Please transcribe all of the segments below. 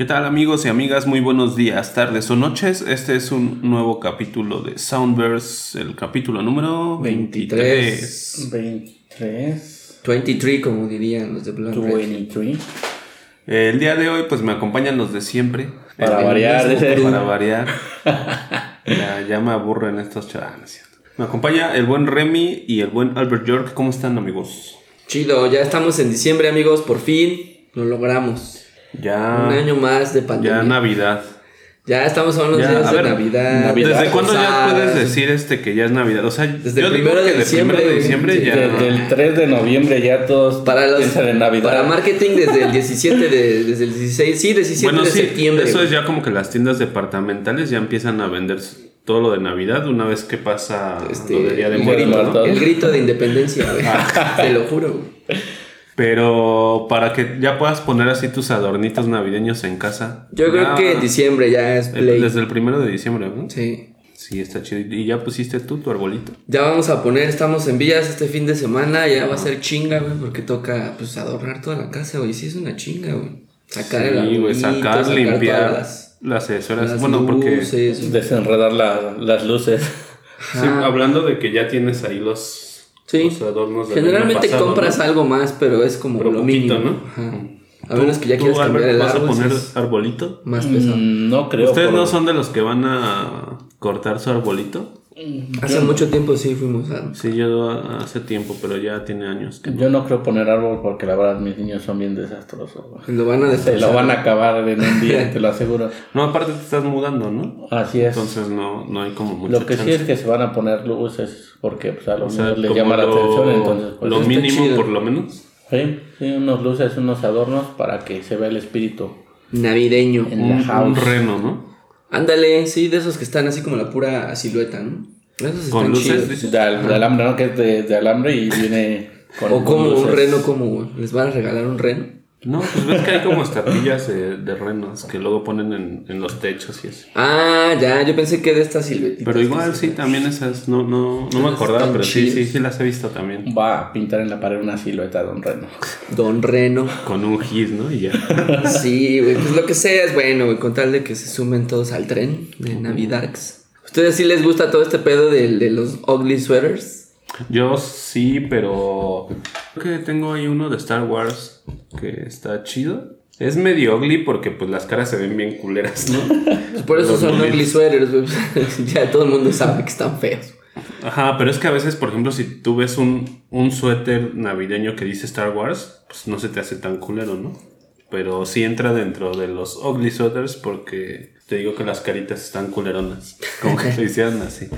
¿Qué tal amigos y amigas? Muy buenos días, tardes o noches. Este es un nuevo capítulo de Soundverse, el capítulo número 23. 23. 23, como dirían los de Red. 23. El día de hoy pues me acompañan los de siempre. Para El variar. Para variar. ya, ya me aburren estos chavales. Me acompaña el buen Remy y el buen Albert York. ¿Cómo están amigos? Chido, ya estamos en diciembre, amigos, por fin lo logramos. Ya, Un año más de pandemia. ya Navidad. Ya estamos a unos Ya, días a de ver, Navidad. Navidad. ¿Desde cuándo ya puedes decir este que ya es Navidad? O sea, Desde yo el digo primero de diciembre, primero de güey. diciembre Sí, ya. Desde el 3 de noviembre ya todos Para los piensan en Navidad. Para marketing desde el 17 de, desde el 16, sí, 17 Bueno, de sí, septiembre. eso güey. es ya como que las tiendas departamentales ya empiezan a vender todo lo de Navidad una vez que pasa Este, lo de Día de el, Muertos, grito, el grito de independencia, güey. Te lo juro, güey. Pero para que ya puedas poner así tus adornitos navideños en casa. Yo creo que en diciembre ya es el- play. desde el primero de diciembre, ¿no? Sí. Sí, está chido. ¿Y ya pusiste tú tu arbolito? Ya vamos a poner, estamos en Villas este fin de semana, ya va a ser chinga, güey, porque toca pues adornar toda la casa, güey. Sí es una chinga, güey. Sacar el Sí, güey, arbolito, sacar, sacar limpiar las, las asesoras. las Bueno, porque luces, güey. Desenredar la- las luces. sí, hablando de que ya tienes ahí los, Sí. los adornos Generalmente pasado, compras ¿no? algo más, pero es como Pero lo poquito, mínimo. ¿no? Ajá. A ¿Tú- menos que ya quieras cambiar el ¿Vas a árbol, poner arbolito? más pesado. Mm, No creo. ¿Ustedes por- no son de los que van a cortar su arbolito? Hace mucho tiempo sí fuimos a... Sí, yo hace tiempo, pero ya tiene años que. Yo no creo poner árbol porque la verdad mis niños son bien desastrosos. güey. Lo van a Se lo van a acabar en un día, te lo aseguro. No, aparte te estás mudando, ¿no? Así es. Entonces no, no hay como mucho Lo que sí es que se van a poner luces porque pues, a los O sea, niños les llama la atención. Entonces, pues, lo mínimo, chido. por lo menos. sí, sí, unos luces, unos adornos para que se vea el espíritu Navideño. en Un, la un house. reno, ¿no? Ándale, sí, de esos que están así como la pura silueta, ¿no? Esos Con luces, dices. De, al- de alambre, ¿no? Que es de, de alambre y viene con. O como un reno, como les van a regalar un reno. No, pues ves que hay como estatuillas de, de renos que luego ponen en, en los techos y eso. Ah, ya, yo pensé que de estas siluetitas. Pero igual sí, también esas, no, no, no me acordaba, pero sí, sí, sí las he visto también. Va a pintar en la pared una silueta de un reno. Don Reno. Con un gis, ¿no? Y ya. Sí, güey, pues lo que sea es bueno, güey, con tal de que se sumen todos al tren de Navidax. ¿Ustedes sí les gusta todo este pedo de, de los ugly sweaters? Yo sí, pero creo que tengo ahí uno de Star Wars que está chido. Es medio ugly porque pues las caras se ven bien culeras, ¿no? Pues por eso Los son ugly sweaters, güey. ya todo el mundo sabe que están feos. Ajá, pero es que a veces, por ejemplo, si tú ves un, un suéter navideño que dice Star Wars, pues no se te hace tan culero, ¿no? Pero sí entra dentro de los ugly sweaters porque te digo que las caritas están culeronas. Como que se hicieran así.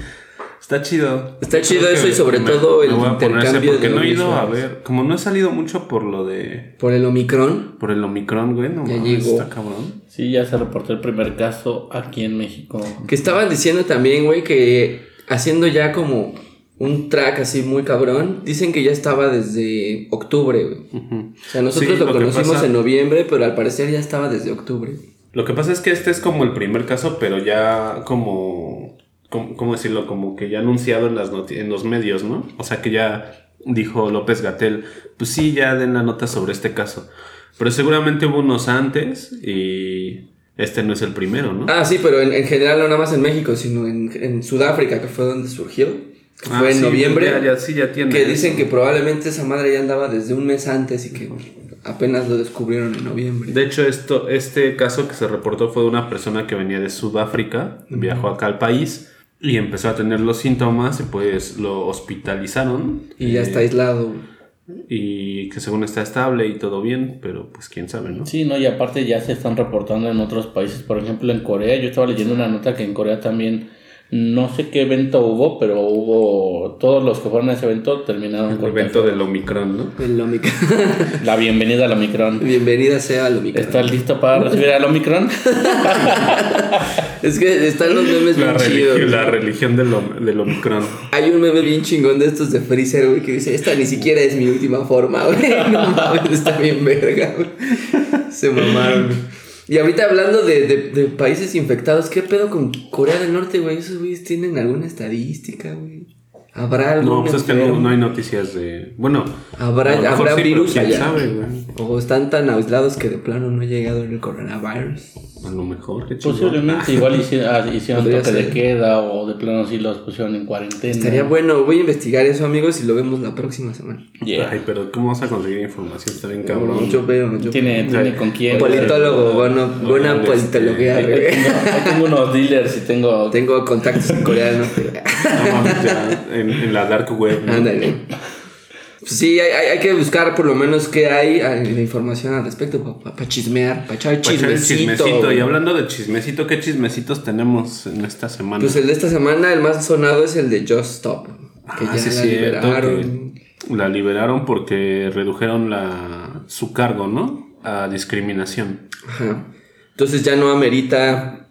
Está chido. Está chido creo eso y sobre me- todo me el voy a intercambio porque de no he ugly ido a ver. Como no he salido mucho por lo de. Por el Omicron. Por el Omicron, güey. No Ya mames, llegó. está cabrón. Sí, ya se reportó el primer caso aquí en México. Que estaban diciendo también, güey, que haciendo ya como un track así muy cabrón, dicen que ya estaba desde octubre, güey. O sea, nosotros Sí, lo, conocimos pasa- en noviembre, pero al parecer ya estaba desde octubre. Lo que pasa es que este es como el primer caso, pero ya como, como- ¿cómo decirlo? Como que ya anunciado en, las en los medios, ¿no? O sea que ya dijo López Gatel, pues sí, ya den la nota sobre este caso. Pero seguramente hubo unos antes y este no es el primero, ¿no? Ah, sí, pero en, en general no nada más en México, sino en, en Sudáfrica, que fue donde surgió. Que Ah, fue en sí, noviembre. Ya, ya, sí, ya tiene. que dicen que probablemente esa madre ya andaba desde un mes antes y que apenas lo descubrieron en noviembre. De hecho, esto, este caso que se reportó fue de una persona que venía de Sudáfrica, viajó acá al país y empezó a tener los síntomas y pues lo hospitalizaron. Y ya Eh, está aislado. y que según está estable y todo bien, pero pues quién sabe, ¿no? Sí, no, y aparte ya se están reportando en otros países, por ejemplo en Corea, yo estaba leyendo una nota que en Corea también, no sé qué evento hubo, pero hubo, todos los que fueron a ese evento terminaron El con evento del Omicron, ¿no? El Omicron. la bienvenida al Omicron. Bienvenida sea al Omicron. ¿Estás listo para recibir al Omicron? Es que están los memes La, bien religión, chidos. la religión del, del Omicron. Hay un meme bien chingón de estos de Freezer, güey, que dice, esta ni siquiera es mi última forma, güey. No mames, está bien verga, güey. Se mamaron. Y ahorita hablando de, de, de países infectados, ¿qué pedo con Corea del Norte, güey? Esos güeyes tienen alguna estadística, güey. ¿Habrá algún No, pues es que no, hay noticias de. Bueno, ¿Habrá, ¿habrá sí, virus allá? sabe. ¿O están tan aislados que de plano no ha llegado el coronavirus? A lo mejor. Posiblemente igual ah, hicieron Podría toque de ser. queda o de plano sí los pusieron en cuarentena. Estaría bueno, voy a investigar eso, amigos, y lo vemos la próxima semana. Yeah. Ay, pero ¿cómo vas a conseguir información? Está bien cabrón. Yo veo, yo Tiene, veo. tiene con quién. Politólogo, bueno, buena Este, politología, Ahí güey. tengo, tengo unos dealers y tengo. Tengo contactos en coreano. pero- No mames, ya, en, en la dark web. ¿no? Ándale. Pues sí, hay, hay- hay que buscar por lo menos qué hay de información al respecto para chismear, para echar el chismecito. chismecito. Y hablando de chismecito, ¿qué chismecitos tenemos en esta semana? Pues el de esta semana, el más sonado es el de Just Stop. Que Ah, ya sí, la cierto, liberaron. que la liberaron porque redujeron la, su cargo, ¿no? A discriminación. Ajá. Entonces ya no amerita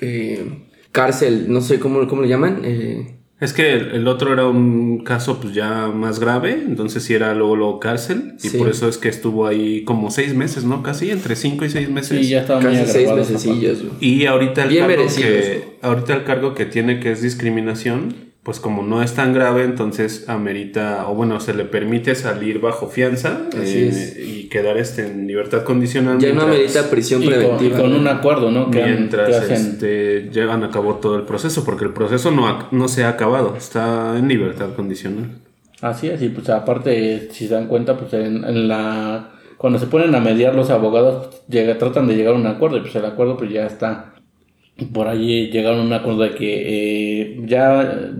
eh, cárcel, no sé cómo, cómo le llaman. Eh, Es que el, el otro era un caso pues ya más grave, entonces sí era luego, luego cárcel. Y Sí. por eso es que estuvo ahí como seis meses, ¿no? Casi entre cinco y seis meses. Sí, ya estaba muy casi seis mesecillos. Y ahorita el, Bien cargo merecidos. que, ahorita el cargo que tiene que es discriminación, pues como no es tan grave, entonces amerita, o bueno, se le permite salir bajo fianza eh, y quedar este, en libertad condicional. Ya no amerita prisión Y con, y preventiva. con un acuerdo, ¿no? Que, han- Mientras que hacen. este, llevan a cabo todo el proceso, porque el proceso no, ha- no se ha acabado, está en libertad condicional. Así es, y pues aparte, si se dan cuenta, pues en, en la. Cuando se ponen a mediar los abogados, pues, llega, tratan de llegar a un acuerdo, y pues el acuerdo pues ya está. Por allí llegaron a un acuerdo de que eh, ya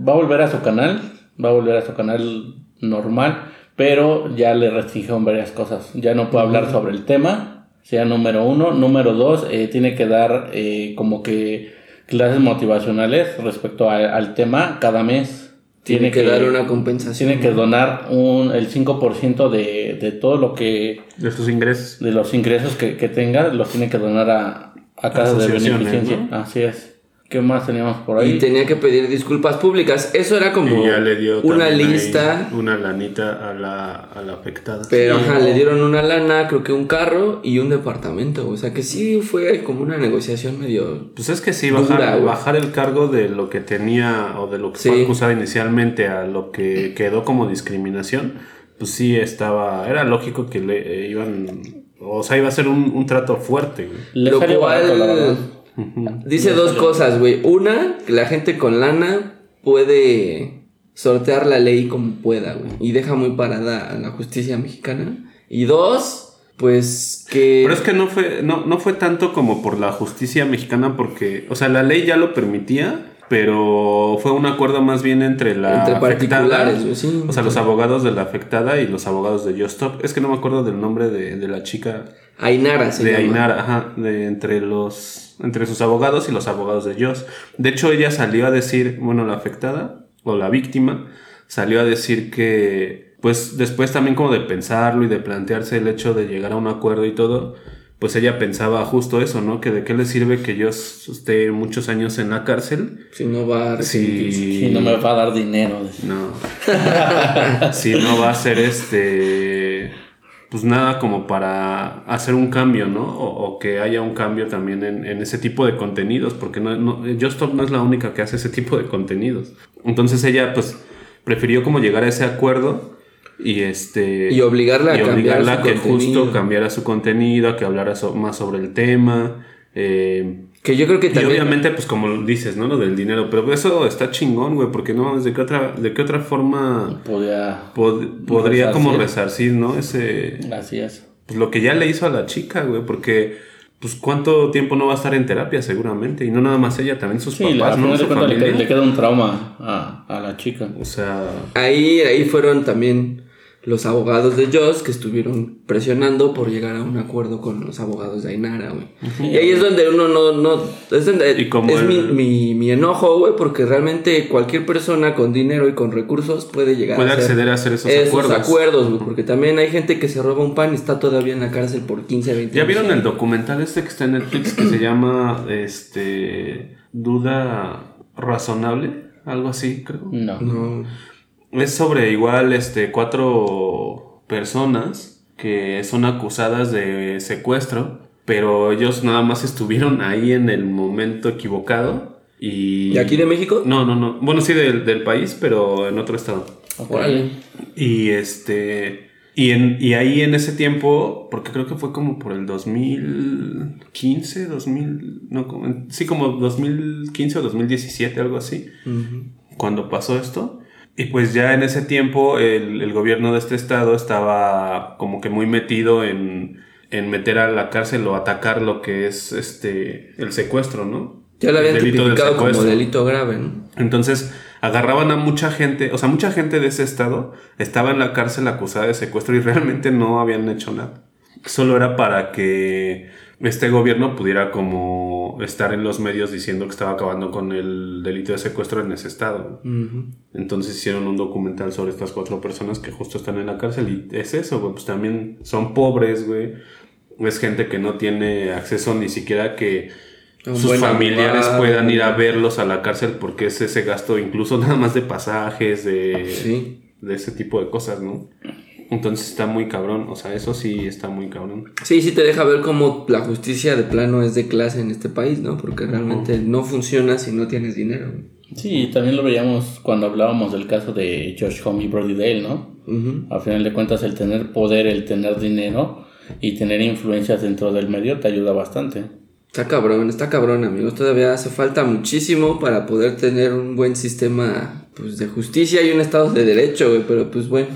va a volver a su canal, va a volver a su canal normal, pero ya le restringieron varias cosas. Ya no puede hablar sobre el tema, sea número uno. Número dos, eh, tiene que dar eh, como que clases motivacionales respecto a- al tema cada mes. Tiene que dar una compensación. Tiene que donar un, el 5% de, de todo lo que, De sus ingresos. de los ingresos que, que tenga, los tiene que donar a, a casas de beneficencia. ¿no? Así es. ¿Qué más teníamos por ahí? Y tenía que pedir disculpas públicas. Eso era como Y ya le dio una lista. una lanita a la, a la afectada. Pero Sí, ajá, no. le dieron una lana, creo que un carro y un departamento. O sea que sí fue como una negociación medio. Pues es que sí, Dura, bajar, güey. bajar el cargo de lo que tenía o de lo que Sí. fue acusada inicialmente a lo que quedó como discriminación, pues sí estaba, era lógico que le eh, iban, o sea, iba a ser un, un trato fuerte. güey. Lo cual-. Dice dos cosas, güey. Una, que la gente con lana puede sortear la ley como pueda, güey. Y deja muy parada a la justicia mexicana. Y dos, pues que. Pero es que no fue, no, no fue tanto como por la justicia mexicana, porque, o sea, la ley ya lo permitía, pero fue un acuerdo más bien entre la Entre afectada, sí. o sea, los abogados de la afectada y los abogados de Just Stop. Es que no me acuerdo del nombre de, de la chica Ainara se de llama. Ainara, ajá, de entre los entre sus abogados y los abogados de Joss. De hecho, ella salió a decir, bueno, la afectada o la víctima salió a decir que pues después también como de pensarlo y de plantearse el hecho de llegar a un acuerdo y todo, pues ella pensaba justo eso, ¿no? Que de qué le sirve que yo esté muchos años en la cárcel Si no va a recibir. si Y no me va a dar dinero. no. si no va a ser este. Pues nada como para hacer un cambio, ¿no? O, o que haya un cambio también en, en ese tipo de contenidos, porque no, no, Justop no es la única que hace ese tipo de contenidos. Entonces ella, pues, prefirió como llegar a ese acuerdo y este. Y obligarla a y cambiar obligarla su a que contenido. justo cambiara su contenido, a que hablara so- más sobre el tema. eh, Que yo creo que y también. obviamente, pues como dices, ¿no? Lo del dinero. Pero eso está chingón, güey. Porque no, ¿de qué otra, de qué otra forma pod- podría Resarcir. como resarcir, ¿no? Ese. Así es. Pues lo que ya le hizo a la chica, güey. Porque, pues cuánto tiempo no va a estar en terapia, seguramente. Y no nada más ella, también sus Sí, papás, ¿no? Su le, le queda un trauma a, a la chica. O sea. Ahí, ahí fueron también los abogados de Joss que estuvieron presionando por llegar a un acuerdo con los abogados de Ainara, güey. Y ahí es donde uno no, no, es donde Y es mi, el- mi, mi enojo, güey, porque realmente cualquier persona con dinero y con recursos puede llegar Puede a hacer acceder a hacer esos, esos acuerdos. acuerdos, güey, porque también hay gente que se roba un pan y está todavía en la cárcel por 15, 20 ¿Ya años. vieron el documental este que está en Netflix que se llama este Duda Razonable? Algo así, creo. No. No. Es sobre igual este cuatro personas que son acusadas de secuestro, pero ellos nada más estuvieron ahí en el momento equivocado Y, ¿Y aquí de México? No, no, no. Bueno, sí, del, del país, pero en otro estado. Órale. Y este. Y, en, y ahí en ese tiempo, porque creo que fue como por el 2015, 2000, no, sí, como 2015 o 2017, algo así, cuando pasó esto. Y pues ya en ese tiempo el, el gobierno de este estado estaba como que muy metido en, en meter a la cárcel o atacar lo que es este el secuestro, ¿no? Ya lo habían tipificado como delito grave, ¿no? Entonces agarraban a mucha gente, o sea, mucha gente de ese estado estaba en la cárcel acusada de secuestro y realmente no habían hecho nada. Solo era para que este gobierno pudiera como estar en los medios diciendo que estaba acabando con el delito de secuestro en ese estado. Entonces hicieron un documental sobre estas cuatro personas que justo están en la cárcel y es eso, güey, pues también son pobres, güey. Es gente que no tiene acceso ni siquiera que un sus familiares puedan ir a verlos a la cárcel porque es ese gasto incluso nada más de pasajes, de, Sí. de ese tipo de cosas, ¿no? Entonces está muy cabrón, o sea, eso sí está muy cabrón. Sí, sí te deja ver cómo la justicia de plano es de clase en este país, ¿no? Porque realmente no funciona si no tienes dinero. Sí, también lo veíamos cuando hablábamos del caso de Josh Homme y Brody Dale, ¿no? Ujú. A final de cuentas, el tener poder, el tener dinero y tener influencias dentro del medio te ayuda bastante. Está cabrón, está cabrón, amigos. Todavía hace falta muchísimo para poder tener un buen sistema pues, de justicia y un estado de derecho, güey. Pero pues bueno.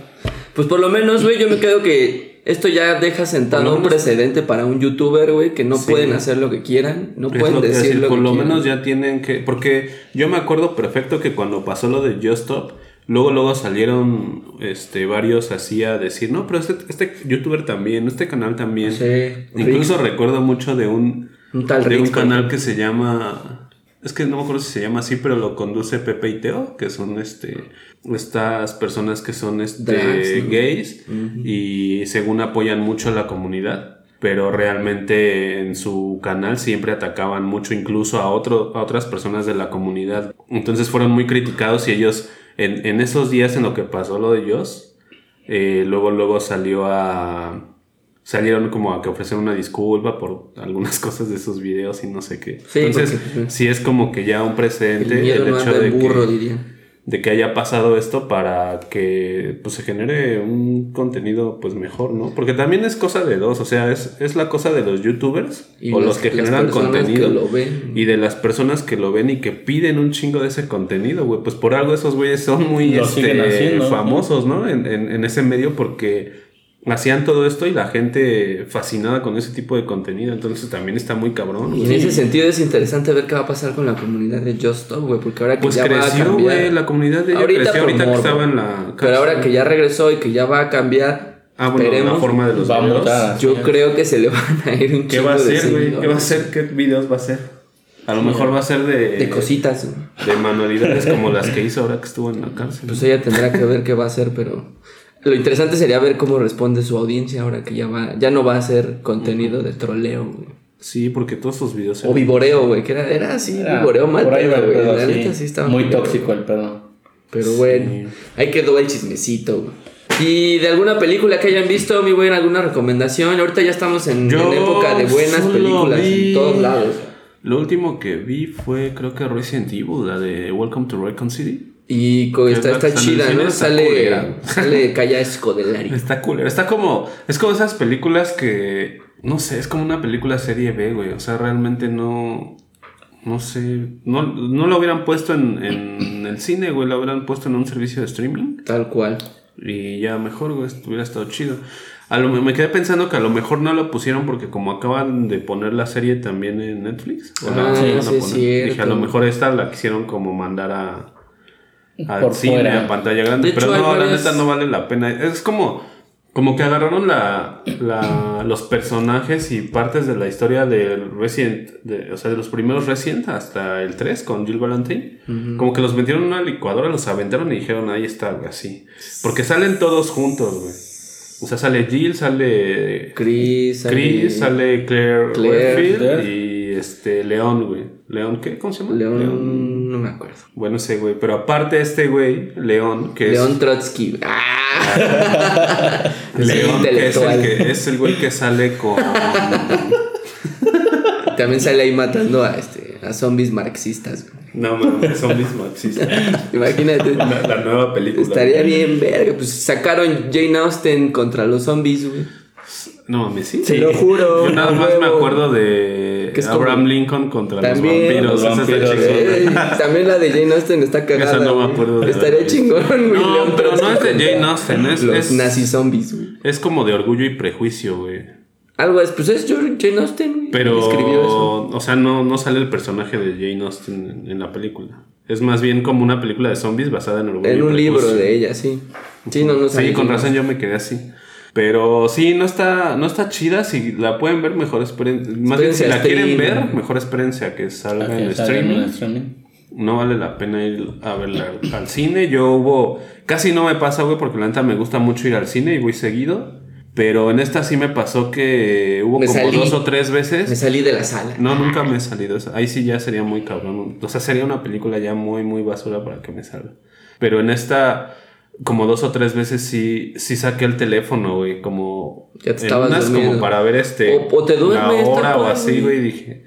Pues por lo menos, güey, yo me quedo que esto ya deja sentado un precedente para un youtuber, güey, que no Sí. pueden hacer lo que quieran, no Es pueden lo decir decir, lo por que lo quieran. menos ya tienen que. Porque yo me acuerdo perfecto que cuando pasó lo de Just Stop, luego, luego salieron este, varios así a decir, no, pero este, este youtuber también, este canal también. Sí, Incluso recuerdo mucho de un, Un tal de un canal que se llama. Es que no me acuerdo si se llama así, pero lo conduce Pepe y Teo, que son este estas personas que son este Drags, ¿no? gays y según apoyan mucho a la comunidad, pero realmente en su canal siempre atacaban mucho incluso a otro a otras personas de la comunidad. Entonces fueron muy criticados y ellos en, en esos días en lo que pasó lo de ellos, eh, luego luego salió a salieron como a que ofrecer una disculpa por algunas cosas de sus videos y no sé qué. Sí, Entonces, porque, pues, sí es como que ya un precedente El miedo el no hecho de burro, que, dirían. de que haya pasado esto para que pues se genere un contenido pues mejor, ¿no? Porque también es cosa de dos, o sea, es, es la cosa de los youtubers Y o las- los que generan contenido que lo ven. y de las personas que lo ven y que piden un chingo de ese contenido, güey. Pues por algo esos güeyes son muy este, haciendo, ¿no? famosos, ¿no? En, en- en ese medio porque hacían todo esto y la gente fascinada con ese tipo de contenido. Entonces también está muy cabrón. Y en ese sentido es interesante ver qué va a pasar con la comunidad de Just Stop, güey, porque ahora que Pues ya va a creció, cambiar. güey. La comunidad de ella Ahorita creció ahorita que estaba en la Pero ahora cárcel. que ya regresó y que ya va a cambiar, Ah, bueno, esperemos, la forma de los a videos. yo creo que se le van a ir un ¿Qué va a de hacer, güey? ¿Qué va a hacer? ¿Qué videos va a hacer? A lo mejor va a ser de... De cositas. De manualidades como las que hizo ahora que estuvo en la cárcel. Pues ella tendrá que ver qué va a hacer, pero lo interesante sería ver cómo responde su audiencia ahora que ya va, ya no va a ser contenido de troleo, güey. Sí, porque todos sus videos... O vivoreo, güey, que era, era así, Era vivoreo mal, por ahí güey. pedo, La sí. neta sí estaba Muy tóxico el pedo. Pero bueno, ahí quedó el chismecito, güey. Y de alguna película que hayan visto, mi güey, alguna recomendación. Ahorita ya estamos en, época de buenas películas vi- en todos lados. Lo último que vi fue, creo que Resident Evil, la de Welcome to Raccoon City. Y está, es la está en chida, ¿no? está Sale, culera. sale Calla Escodelari. Está culero. Está como. Es como esas películas que. No sé, es como una película serie B, güey. O sea, realmente no. No sé. No, no lo hubieran puesto en, en el cine, güey. Lo hubieran puesto en un servicio de streaming. Tal cual. Y ya mejor, güey. Hubiera estado chido. A lo, me quedé pensando que a lo mejor no lo pusieron porque como acaban de poner la serie también en Netflix. o la Ah, sí, poner. Dije, a lo mejor esta la quisieron como mandar a, al Por cine, fuera. a pantalla grande. De pero hecho, no, la varias- neta no vale la pena. Es como, como que agarraron la, la- los personajes y partes de la historia del Resident, de- o sea, de los primeros Resident hasta el 3 con Jill Valentine. Como que los metieron en una licuadora, los aventaron y dijeron, ahí está, güey, así. Porque salen todos juntos, güey. O sea, sale Jill, sale Chris, sale- Chris, sale Claire, Claire, Redfield Claire. y este León, güey. ¿León qué? ¿Cómo se llama? León, no me acuerdo. Bueno, ese güey. Pero aparte este güey, León, que León es... Trotsky. ¡Ah! León, que es el, que es el güey que sale con... También sale ahí matando a, este, a zombies marxistas. güey. No, mames, zombies existe. Imagínate. La, la nueva película. Estaría bien verga. Pues sacaron Jane Austen contra los zombies, güey. No mames, sí. Te lo juro. Yo nada más me acuerdo de Que es Abraham como- Lincoln contra También, los vampiros. los Esa está vampiros. Eh, también la de Jane Austen está cagada. Esa no me acuerdo de Estaría chingón, güey. No, León pero no es de Jane Austen, es- Los es- nazi zombies, güey. Es como de orgullo y prejuicio, güey. Algo es, pues es Jane Austen. Pero, Escribió eso. o sea, no, no sale el personaje de Jane Austen en, en la película. Es más bien como una película de zombies basada en orgullo y En un libro de ella, sí. Sí, no, no Sí, sale con razón yo me quedé así. Pero sí, no está, no está chida. Si la pueden ver, mejor esperen. Más bien, si la quieren ver, mejor espérense a que salga que en streaming. streaming. No vale la pena ir a verla al cine. Yo hubo. Casi no me pasa, güey, porque la neta me gusta mucho ir al cine y voy seguido. Pero en esta sí me pasó que hubo Me como salí. dos o tres veces. Me salí de la sala. No, nunca me he salido. Ahí sí ya sería muy cabrón. O sea, sería una película ya muy, muy basura para que me salga. Pero en esta, como dos o tres veces sí, sí saqué el teléfono, güey. Como. Ya te estabas unas como para ver este. O- o te duermes, hora tal o así, güey. Dije.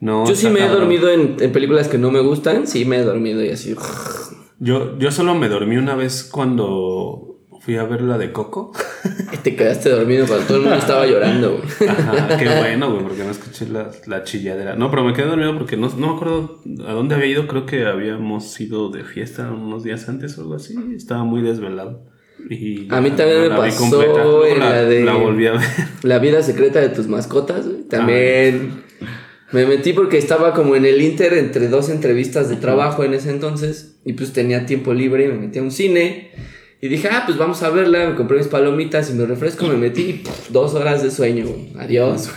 No. Yo sí me he cabrón. dormido en, en películas que no me gustan. Sí, me he dormido y así. Yo, yo solo me dormí una vez cuando fui a ver la de Coco. Te quedaste dormido cuando todo el mundo estaba llorando, güey. Ajá, qué bueno, güey, porque no escuché la, la chilladera. No, pero me quedé dormido porque no, no me acuerdo a dónde había ido. Creo que habíamos ido de fiesta unos días antes o algo así. Estaba muy desvelado. Y A mí también me pasó en la de- la volví a ver. La vida secreta de tus mascotas, güey. También me metí porque estaba como en el Inter entre dos entrevistas de trabajo en ese entonces. Y pues tenía tiempo libre y me metí a un cine. Y dije, ah, pues vamos a verla. Me compré mis palomitas y me refresco. Me metí y pff, dos horas de sueño. Adiós.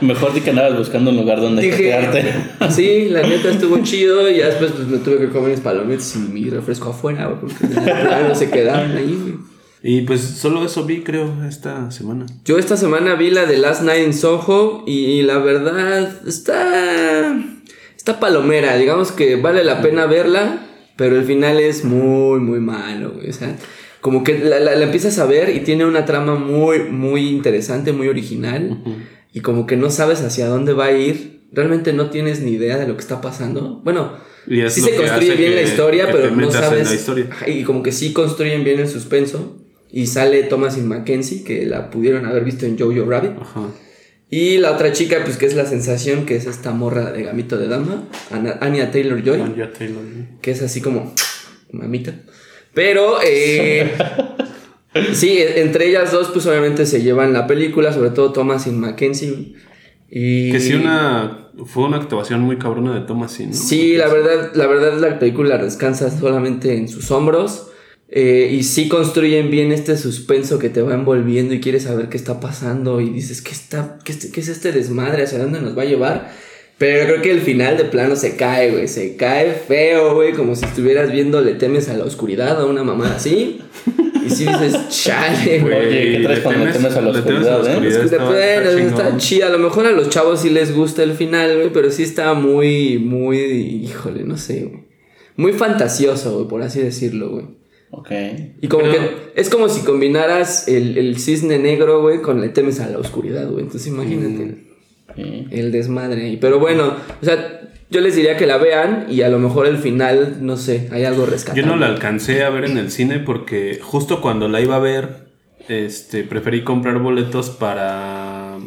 Mejor di que andabas buscando un lugar donde Dije, quedarte. sí, la neta estuvo chido. Y ya después pues, me tuve que comer mis palomitas y mi refresco afuera. Porque no se quedaron ahí. Y pues solo eso vi, creo, esta semana. Yo esta semana vi la de Last Night in Soho y la verdad está está palomera, digamos que vale la pena verla, pero el final es muy muy malo, güey, o sea, como que la, la- la empiezas a ver y tiene una trama muy muy interesante, muy original y como que no sabes hacia dónde va a ir, realmente no tienes ni idea de lo que está pasando. Bueno, Y sí se construye bien la historia, pero no sabes. Y como que sí construyen bien el suspenso. Y sale Thomasin Mackenzie, que la pudieron haber visto en Jojo Rabbit. Ajá. Y la otra chica, pues que es la sensación, que es esta morra de Gamito de Dama, Ana- Anya Taylor Joy, Ya Taylor. que es así como mamita. Pero, eh, sí, entre ellas dos, pues obviamente se llevan la película, sobre todo Thomasin Mackenzie. Y... Que sí, una. Fue una actuación muy cabrona de Thomasin, ¿no? Sí, la verdad, la verdad la película descansa solamente en sus hombros. Eh, y sí construyen bien este suspenso que te va envolviendo y quieres saber qué está pasando y dices, ¿qué, está, qué, es- qué es este desmadre? ¿Hacia dónde nos va a llevar? Pero creo que el final de plano se cae, güey. Se cae feo, güey. Como si estuvieras viendo Le temes a la oscuridad a una mamá así. Y si dices, chale, güey. Oye, ¿qué traes le cuando temes a la le temes a oscuridad, eh? Es que está- bueno, está está, chida. A lo mejor a los chavos sí les gusta el final, güey, pero sí está muy, muy, híjole, no sé, güey. Muy fantasioso, güey, por así decirlo, güey. Ok. Y como Pero- que es como si combinaras el, el cisne negro, güey, con le temes a la oscuridad, güey. Entonces imagínate Mm. El desmadre. Pero bueno, o sea, yo les diría que la vean y a lo mejor el final, no sé, hay algo rescatable. Yo no la alcancé a ver en el cine porque justo cuando la iba a ver, este, preferí comprar boletos para,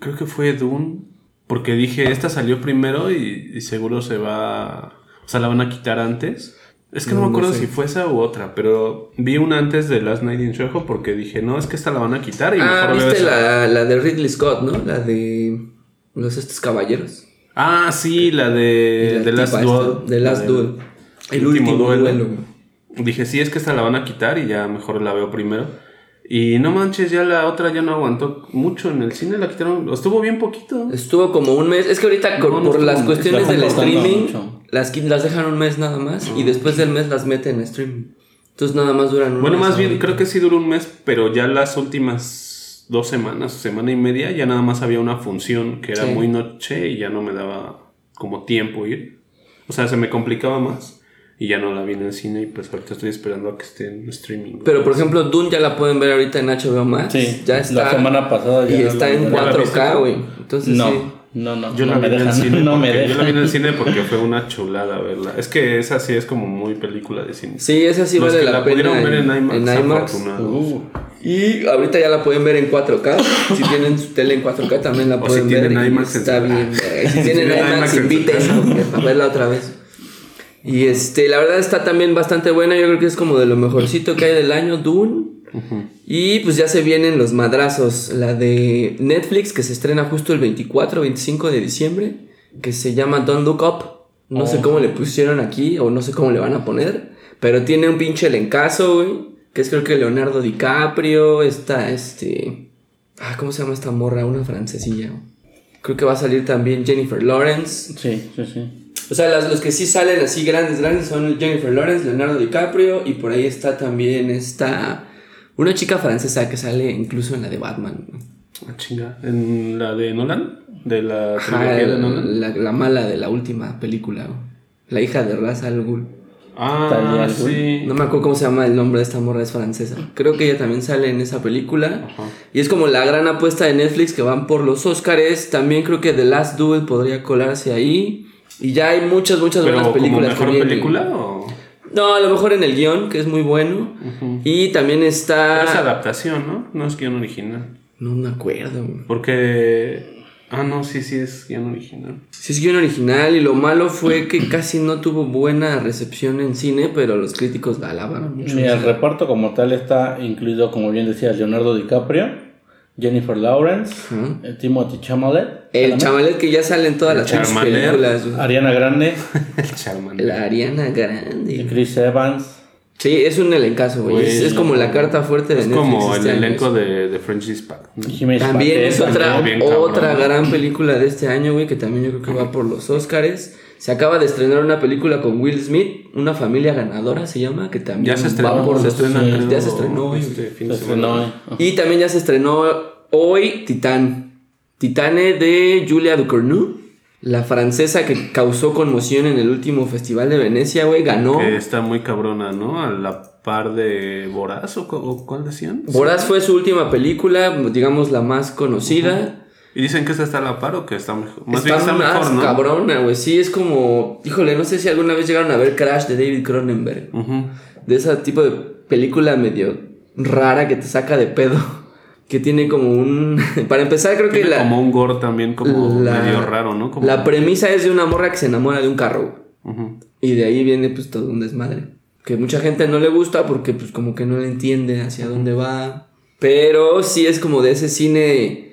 creo que fue Dune, porque dije, esta salió primero y, y seguro se va, o sea, la van a quitar antes. Es que no, No, me no acuerdo sé. si fue esa u otra, pero vi una antes de Last Night in Soho porque dije, no, es que esta la van a quitar y Ah, mejor veo viste la, la de Ridley Scott, ¿no? La de los estos caballeros. Ah, sí, la de la The Last Duel. The Last La Duel. El último duelo. güey. Dije, sí, es que esta la van a quitar y ya mejor la veo primero. Y no manches, ya la otra ya no aguantó mucho en el cine, la quitaron, estuvo bien poquito. Estuvo como un mes. Es que ahorita No, con- no por las cuestiones La del streaming, mucho. las, las dejan un mes nada más y después del mes las meten en streaming. Entonces nada más duran un Bueno, mes más bien, ahorita. creo que sí duró un mes, pero ya las últimas dos semanas, semana y media, ya nada más había una función que era Sí. muy noche y ya no me daba como tiempo ir. O sea, se me complicaba más y ya no la vi en el cine y pues ahorita estoy esperando a que esté en streaming. Pero por ejemplo, Dune ya la pueden ver ahorita en HBO Max. Sí, ya está. la semana pasada ya Y la- está en ya la 4K, viste. güey. Entonces No. sí. No, no, Yo no la me vi en el cine. no me porque- yo la vi en el cine porque fue una chulada verla. Es que esa sí es como muy película de cine. Sí, esa sí Los vale la, la pena. pudieron ver en IMAX, en IMAX. Uh, Y ahorita ya la pueden ver en 4K. si tienen su tele en 4K también la O pueden si ver. tienen IMAX en está bien. Si tienen IMAX, IMAX en inviten casa. a verla otra vez. Y este, la verdad está también bastante buena. Yo creo que es como de lo mejorcito que hay del año, Dune. Y pues ya se vienen los madrazos. La de Netflix que se estrena justo el 24, 25 de diciembre. Que se llama Don't Look Up. No sé Oh. cómo le pusieron aquí o no sé cómo le van a poner. Pero tiene un pinche elencazo, güey. Que es creo que Leonardo DiCaprio. Está este. Ah, ¿cómo se llama esta morra? Una francesilla. Creo que va a salir también Jennifer Lawrence. sí, sí, sí. O sea, las- los que sí salen así grandes, grandes son Jennifer Lawrence, Leonardo DiCaprio y por ahí está también esta una chica francesa que sale incluso en la de Batman. Ah, chinga. ¿En la de Nolan? ¿De la Ajá, de Nolan? la, la mala de la última película. La hija de Ra's al Ghul. Ah, Talia al Ghul. sí. No me acuerdo cómo se llama el nombre de esta morra, es francesa. Creo que ella también sale en esa película. Ajá. Y es como la gran apuesta de Netflix que van por los Oscars. También creo que The Last Duel podría colarse ahí. Y ya hay muchas, muchas ¿Pero buenas como películas. que mejor película o...? No, a lo mejor en el guion, que es muy bueno. Y también Pero es está. adaptación, ¿no? No es guion original. No me acuerdo. Porque... Ah, no, sí, sí es guion original. Sí, es guion original. Y lo malo fue que casi no tuvo buena recepción en cine, pero los críticos la alabaron mucho. Mira, el reparto como tal está incluido, como bien decía, Leonardo DiCaprio, Jennifer Lawrence, eh, Timothy Chalamet, El chamalet que ya sale en todas El las películas. Ariana Grande, El. La Ariana y Grande. Chris Evans. Sí, es un elencazo, güey. Es, es como la carta fuerte de Es Netflix. como el este año. elenco de, de French Dispatch. También es otra, otra gran película de este año, güey, que también yo creo que va por los Oscars. Se acaba de estrenar una película con Will Smith, Una familia ganadora se llama, que también Ya se va estrenó, por se los estrena, sí, creo, ya se estrenó hoy. este fin de Se estrenó, eh. Y también ya se estrenó hoy Titán. Titane de Julia Ducournau, la francesa que causó conmoción en el último festival de Venecia, güey, ganó. Que está muy cabrona, ¿no? A la par de Boraz o cuál decían. Boraz fue su última película, digamos la más conocida. Y dicen que esta está a la par o que está mejor. Más está bien está más mejor, ¿no? cabrona, güey. Sí, es como. Híjole, no sé si alguna vez llegaron a ver Crash de David Cronenberg. Ujú. De ese tipo de película medio rara que te saca de pedo. Que tiene como un. Para empezar, creo que la. como un gore también como la- medio raro, ¿no? Como, La premisa es de una morra que se enamora de un carro. Ujú. Y de ahí viene pues todo un desmadre. Que mucha gente no le gusta porque pues como que no le entiende hacia dónde va. Pero sí es como de ese cine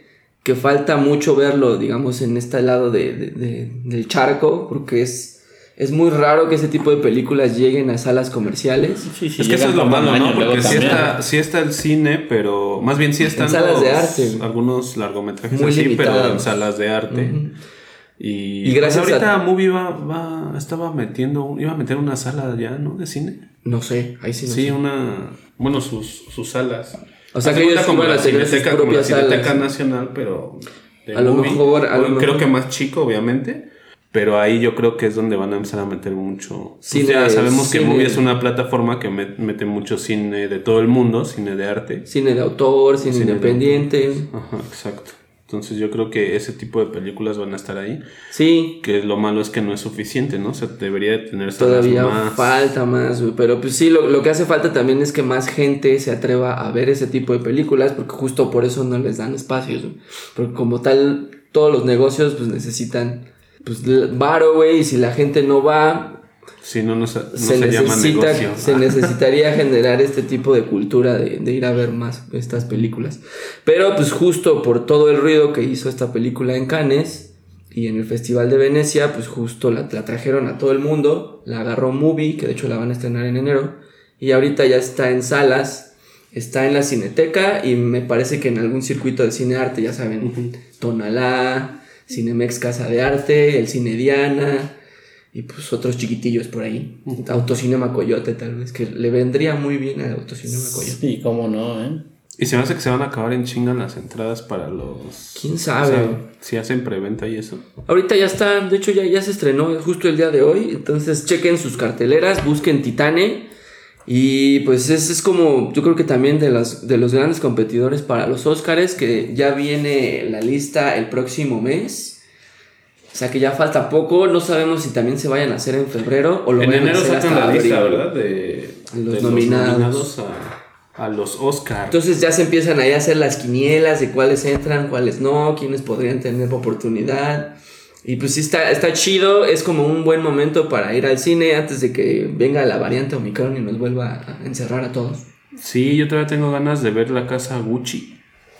que falta mucho verlo, digamos, en este lado de, de- de- del charco. Porque es, es muy raro que ese tipo de películas lleguen a salas comerciales. Sí, sí, Es que eso es lo malo, ¿no? Porque sí está, sí está el cine, pero más bien sí están salas los- de arte. algunos largometrajes Muy así, pero limitados. en salas de arte. Y, Y gracias pues ahorita a- Movie va, va- estaba metiendo, iba a meter una sala ya, ¿no? De cine. No sé, ahí sí no Sí, sé. una, bueno, sus, sus salas. O sea, que ellos como la Cineteca, como la Cineteca. Nacional, pero A lo movie. mejor- a lo Bueno, mejor. Creo que más chico, obviamente. Pero ahí yo creo que es donde van a empezar a meter mucho. Pues Cine- ya sabemos que. Movie es una plataforma que met- mete mucho cine de todo el mundo, cine de arte. Cine de autor, cine, Cine de independiente. Ajá, exacto. Entonces yo creo que ese tipo de películas van a estar ahí. Sí, Que lo malo es que no es suficiente, ¿no? O sea, debería de tener Todavía más. falta más, güey. Pero pues sí, lo, lo que hace falta también es que más gente se atreva a ver ese tipo de películas, porque justo por eso no les dan espacios, güey. Porque como tal, todos los negocios pues necesitan pues varo, güey, y si la gente no va, Si no, no se, no se, necesita, se necesitaría generar este tipo de cultura de, de ir a ver más estas películas. Pero pues justo por todo el ruido que hizo esta película en Cannes y en el Festival de Venecia, pues justo la, la trajeron a todo el mundo, la agarró Movie, que de hecho la van a estrenar en enero, y ahorita ya está en salas, está en la Cineteca y me parece que en algún circuito de cine arte, ya saben, Tonalá, Cinemex Casa de Arte, el Cine Diana y pues otros chiquitillos por ahí. Autocinema Coyote tal vez, que le vendría muy bien al Autocinema Coyote. Sí, cómo no, ¿eh? Y se me hace que se van a acabar en chinga las entradas para los. ¿Quién sabe? o sea, si hacen preventa y eso. Ahorita ya está, de hecho ya, ya se estrenó justo el día de hoy, entonces chequen sus carteleras, busquen Titane y pues ese es como, yo creo que también de los, de los grandes competidores para los Oscars, que ya viene la lista el próximo mes. Sea que ya falta poco, no sabemos si también se vayan a hacer en febrero o lo En vayan a enero hacer hasta la lista, abril. ¿verdad? De Los de nominados. a, a los Oscar. Entonces ya se empiezan ahí a hacer las quinielas de cuáles entran, cuáles no, quiénes podrían tener oportunidad. Y pues sí está, está chido, es como un buen momento para ir al cine antes de que venga la variante Omicron y nos vuelva a encerrar a todos. Sí, yo todavía tengo ganas de ver la casa Gucci.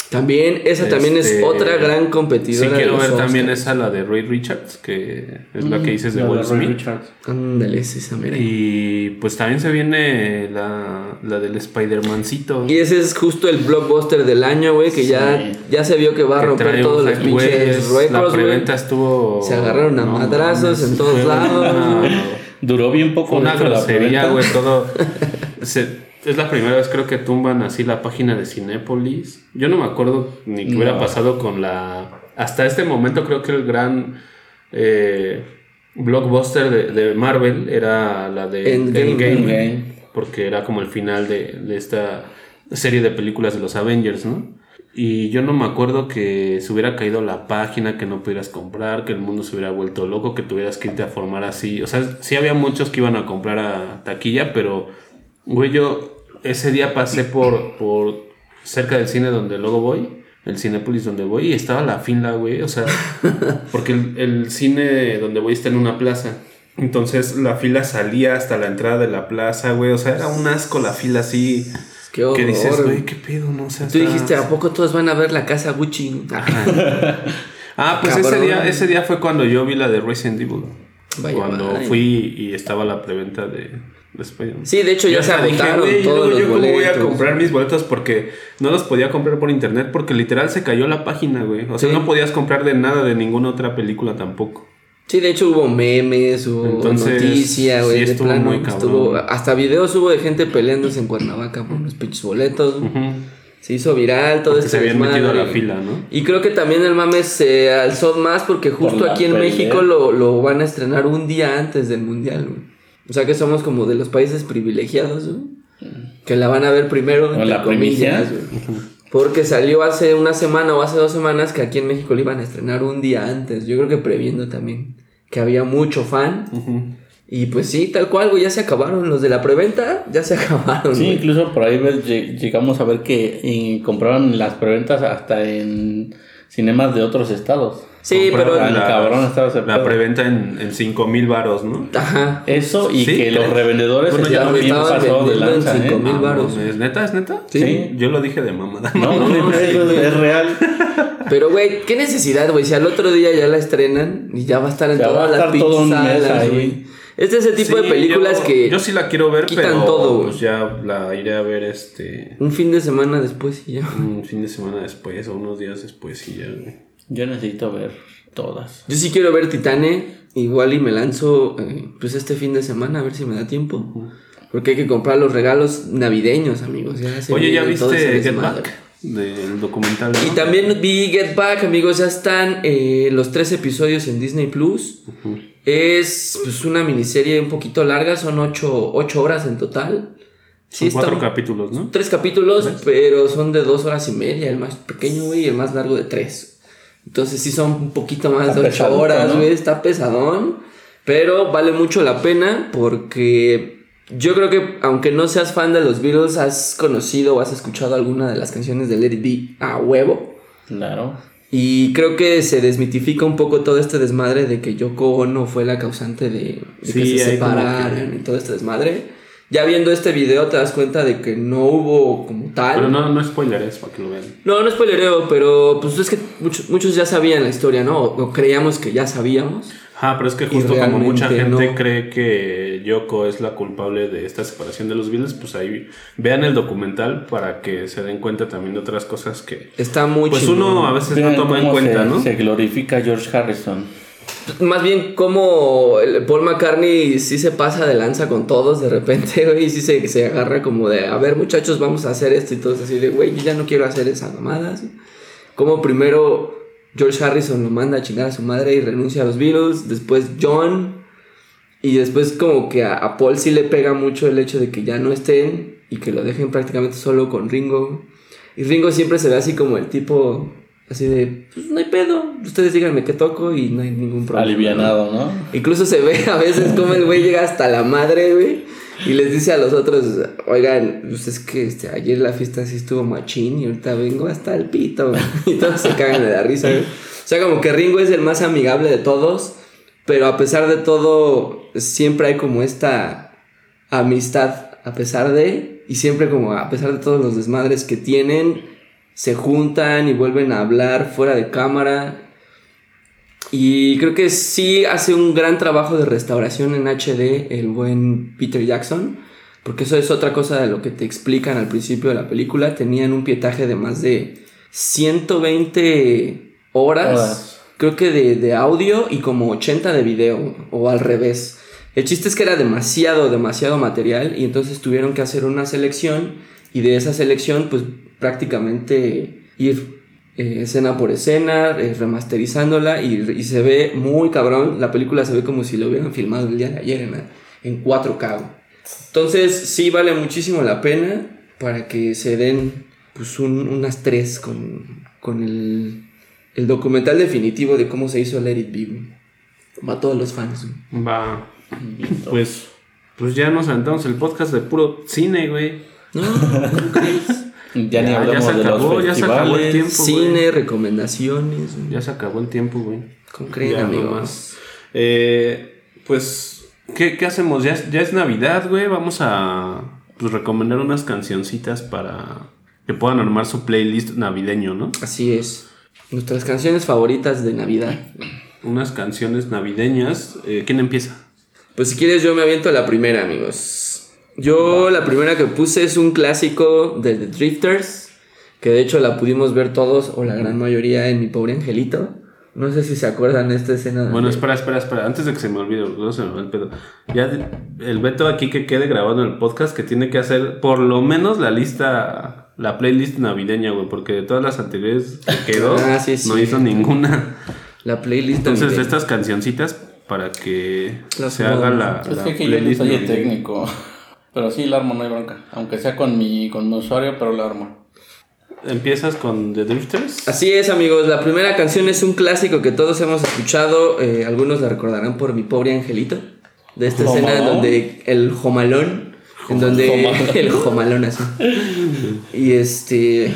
También, esa también es Este, otra gran Sí, competidora. de quiero ver también esa, la de Ray Richards, que es la que dices de La Will Smith. Ándale, es esa mera. Y pues también se viene la, la del Spider-Mancito. Y ese es justo el blockbuster del año, güey, que ya, Sí. ya se vio que va a que romper todos los pinches es- La récords, güey. preventa estuvo. Se agarraron a madrazos en todos lados, Duró bien poco. Una la grosería, güey, todo. se- es la primera vez creo que tumban así la página de Cinépolis. Yo no me acuerdo ni qué hubiera pasado con la... Hasta este momento creo que el gran eh, blockbuster de, de Marvel era la de Endgame. Endgame, Endgame. porque era como el final de, de esta serie de películas de los Avengers, ¿no? Y yo no me acuerdo que se hubiera caído la página, que no pudieras comprar, que el mundo se hubiera vuelto loco, que tuvieras que irte a formar así. O sea, sí había muchos que iban a comprar a taquilla, pero, güey, yo ese día pasé por, por cerca del cine donde luego voy, el Cinépolis donde voy, y estaba la fila, güey. O sea, porque el, el cine donde voy está en una plaza. Entonces la fila salía hasta la entrada de la plaza, güey. O sea, era un asco la fila así. Qué horror. Que dices, güey, qué pedo, no o sea, Tú está- dijiste, ¿a poco todos van a ver la casa Gucci? Ah, pues ese día, ese día fue cuando yo vi la de Resident Evil. Vaya, cuando vaya. fui y estaba la preventa de, Sí, de hecho ya Yo se dije, agotaron todos los yo cómo voy a comprar mis boletos porque no los podía comprar por internet porque literal se cayó la página, güey. O sea, Sí. no podías comprar de nada de ninguna otra película tampoco. Sí, de hecho hubo memes, hubo Entonces, noticia, güey. sí de estuvo plano, muy cabrón. estuvo- hasta videos hubo de gente peleándose en Cuernavaca por unos pinches boletos. Se hizo viral todo Porque este se habían metido a la fila, ¿no? Y creo que también el mame se alzó más porque justo aquí en pelea. México lo, lo van a estrenar un día antes del mundial, güey. O sea que somos como de los países privilegiados, güey. Que la van a ver primero, entre la comillas, güey. Porque salió hace una semana o hace dos semanas que aquí en México lo iban a estrenar un día antes. Yo creo que previendo también que había mucho fan. Y pues sí, tal cual, güey, ya se acabaron. Los de la preventa ya se acabaron, Sí, güey. incluso por ahí ves, llegamos a ver que eh, compraban las preventas hasta en cinemas de otros estados. Sí, pero... Tan cabrón estaba la preventa en, en 5 mil varos, ¿no? Ajá. Eso y Sí, que los revendedores Bueno, ya bien pasados de vendiendo en lanza, ¿eh? 5,000 Ah, varos. ¿Es neta? ¿Es neta? Sí. Yo lo dije de mamada. No, no, eso es real. Pero, güey, qué necesidad, güey. Si al otro día ya la estrenan y ya va a estar en Ya todas a las ahí. güey. Es de ese tipo Sí, de películas yo- que Yo sí la quiero ver, quitan pero todo, güey. pues ya la iré a ver este... un fin de semana después y ya. Un fin de semana después o unos días después y ya, güey. Yo necesito ver todas. Yo sí quiero ver Titane. Igual y me lanzo eh, pues este fin de semana a ver si me da tiempo. Porque hay que comprar los regalos navideños, amigos. Ya se Oye, ¿ya viste Get desmadre. Back? Del documental. ¿no? Y también vi Get Back, amigos. Ya están eh, los tres episodios en Disney Plus. Es pues, una miniserie un poquito larga, son ocho, ocho horas en total. Son está- cuatro capítulos, ¿no? Tres capítulos, pero son de dos horas y media. El más pequeño, güey, y el más largo de tres. Entonces sí son un poquito más Está de ocho pesadito, horas, ¿no? güey. Está pesadón. Pero vale mucho la pena porque yo creo que aunque no seas fan de los Beatles, has conocido o has escuchado alguna de las canciones de Let It Be a huevo. Claro. Y creo que se desmitifica un poco todo este desmadre de que Yoko Ono fue la causante de, de Sí, que se separaran que- y todo este desmadre. Ya viendo este video te das cuenta de que no hubo como tal. Pero no, no spoileres para que lo vean. No, no spoilereo, pero pues es que muchos, muchos ya sabían la historia, ¿no? O, o creíamos que ya sabíamos. Ah, pero es que justo como mucha gente no. cree que Yoko es la culpable de esta separación de los Beatles, pues ahí vean el documental para que se den cuenta también de otras cosas que Está muy pues chingón. uno a veces Vean no toma en cuenta, se, ¿no? Se glorifica a George Harrison. Más bien como Paul McCartney sí se pasa de lanza con todos de repente, güey, y sí se, se agarra como de, a ver muchachos, vamos a hacer esto y todos así de, güey, yo ya no quiero hacer esas mamadas. Como primero George Harrison lo manda a chingar a su madre y renuncia a los Beatles, después John, y después como que a, a Paul sí le pega mucho el hecho de que ya no estén y que lo dejen prácticamente solo con Ringo. Y Ringo siempre se ve así como el tipo Así de, pues no hay pedo, ustedes díganme qué toco y no hay ningún problema. Alivianado, ¿no? Incluso se ve a veces como el güey llega hasta la madre, güey. Y les dice a los otros, oigan, pues es que este, ayer la fiesta sí estuvo machín y ahorita vengo hasta el pito. güey". Y todos se cagan de la risa, güey. O sea, como que Ringo es el más amigable de todos, pero a pesar de todo, siempre hay como esta amistad, a pesar de, y siempre como a pesar de todos los desmadres que tienen, se juntan y vuelven a hablar fuera de cámara. Y creo que sí hace un gran trabajo de restauración en HD el buen Peter Jackson. Porque eso es otra cosa de lo que te explican al principio de la película. Tenían un pietaje de más de 120 horas. Horas. Creo que de, de audio y como 80 de video. O al revés. El chiste es que era demasiado, demasiado material. Y entonces tuvieron que hacer una selección. Y de esa selección, pues prácticamente ir eh, escena por escena, eh, remasterizándola y, y se ve muy cabrón. La película se ve como si lo hubieran filmado el día de ayer en, en 4K. güey. Entonces sí vale muchísimo la pena para que se den pues un- unas tres con, con el, el documental definitivo de cómo se hizo Let It Be. güey. Para todos los fans. güey. Va. Pues, pues ya nos aventamos el podcast de puro cine, güey. No, ¿cómo crees? Ya, ni Ya- se de acabó, los ya se acabó el tiempo. Cine, recomendaciones. Ya se acabó el tiempo, güey. ¿Cómo creen, Ya, amigos? Eh, pues, ¿qué, qué hacemos? Ya, es- ya es Navidad, güey. Vamos a pues, recomendar unas cancioncitas para que puedan armar su playlist navideño, ¿no? Así es. Nuestras canciones favoritas de Navidad. Unas canciones navideñas. Eh, ¿Quién empieza? Pues si quieres yo me aviento a la primera, amigos. Yo la primera que puse es un clásico de The Drifters, que de hecho la pudimos ver todos o la gran mayoría en Mi Pobre Angelito. No sé si se acuerdan de esta escena. Bueno, espera, espera, espera. Antes de que se me olvide, luego se me va el pedo. Ya el veto aquí que quede grabado en el podcast que tiene que hacer por lo menos la lista, la playlist navideña, güey. Porque de todas las anteriores que quedó, Ah, sí, sí. no hizo ninguna. La playlist Entonces, navideña. estas cancioncitas para que Las se haga modas. la, Es la que, que yo no playlist soy técnico. Pero sí, la armo, no hay bronca. Aunque sea con mi, con mi usuario, pero la armo. Empiezas con The Drifters. Así es, amigos. La primera canción es un clásico que todos hemos escuchado. eh, algunos la recordarán por Mi Pobre Angelito. De esta escena donde el jomalón. En donde Jomalón. el jomalón así. Y este.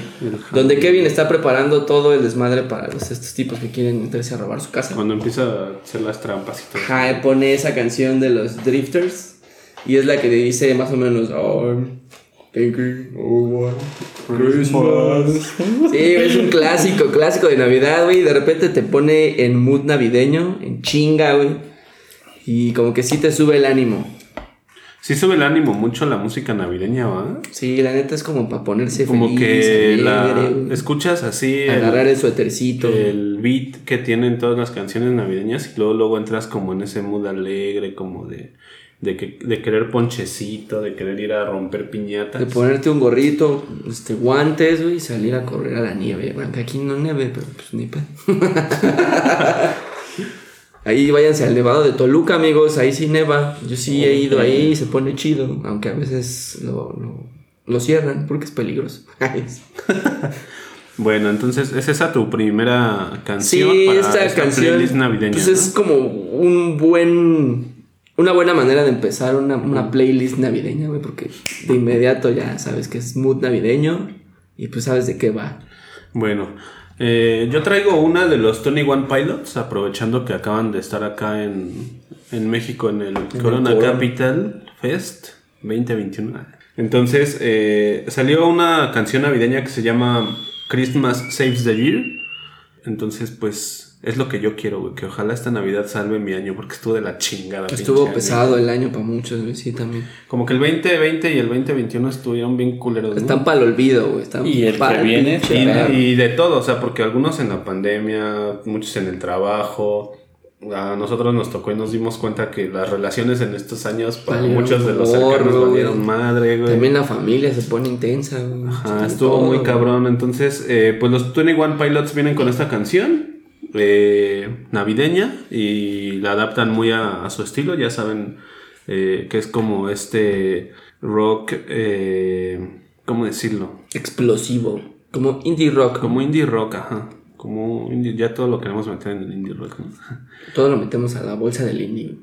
Donde Kevin está preparando todo el desmadre para los, estos tipos que quieren entrarse a robar su casa. Cuando empieza a hacer las trampas y todo. Pone esa canción de los Drifters. Y es la que dice más o menos. I'm thinking of Christmas. Sí, es un clásico, clásico de Navidad, güey. De repente te pone en mood navideño, en chinga, güey. Y como que sí te sube el ánimo. Sí sube el ánimo mucho la música navideña, ¿va? Sí, la neta es como para ponerse Como feliz, que la alegre, escuchas así el- agarrar el suétercito. el beat que tienen todas las canciones navideñas y luego, luego entras como en ese mood alegre, como de, de, que, de querer ponchecito, de querer ir a romper piñatas. De ponerte un gorrito, este, guantes, güey, y salir a correr a la nieve. Bueno, que aquí no nieve, pero pues ni pedo. Ahí váyanse al nevado de Toluca, amigos. Ahí sí neva. Yo sí he ido ahí y se pone chido. Aunque a veces lo, lo, lo cierran porque es peligroso. Bueno, entonces es esa tu primera canción sí, para esta, canción. playlist navideña. Pues ¿no? es como un buen. Una buena manera de empezar una, una playlist navideña, güey, porque de inmediato ya sabes que es mood navideño y pues sabes de qué va. Bueno, eh, yo traigo una de los Tony One Pilots, aprovechando que acaban de estar acá en, en México en el Corona. Capital Fest 2021. Entonces, eh, salió una canción navideña que se llama Christmas Saves the Year. Entonces, pues, es lo que yo quiero, güey, que ojalá esta Navidad salve mi año, porque estuvo de la chingada. Estuvo año. pesado el año para muchos, güey, sí, también. Como que el 2020 y el 2021 estuvieron bien culeros. ¿no? Están para el olvido, güey. Están Y el que viene, Y, de todo, o sea, porque algunos en la pandemia, muchos en el trabajo. A nosotros nos tocó y nos dimos cuenta que las relaciones en estos años para Valieron muchos de los gorro, cercanos güey. valieron madre, güey. También la familia se pone intensa, güey. Ajá, estuvo todo, muy güey. cabrón. Entonces, eh, pues los 21 Pilots vienen con esta canción eh, navideña y la adaptan muy a, a su estilo. Ya saben eh, que es como este rock, eh, ¿cómo decirlo? Explosivo. Como indie rock. Como indie rock, ajá. como indie- ya todo lo queremos meter en el indie rock, ¿no? Todo lo metemos a la bolsa del indie.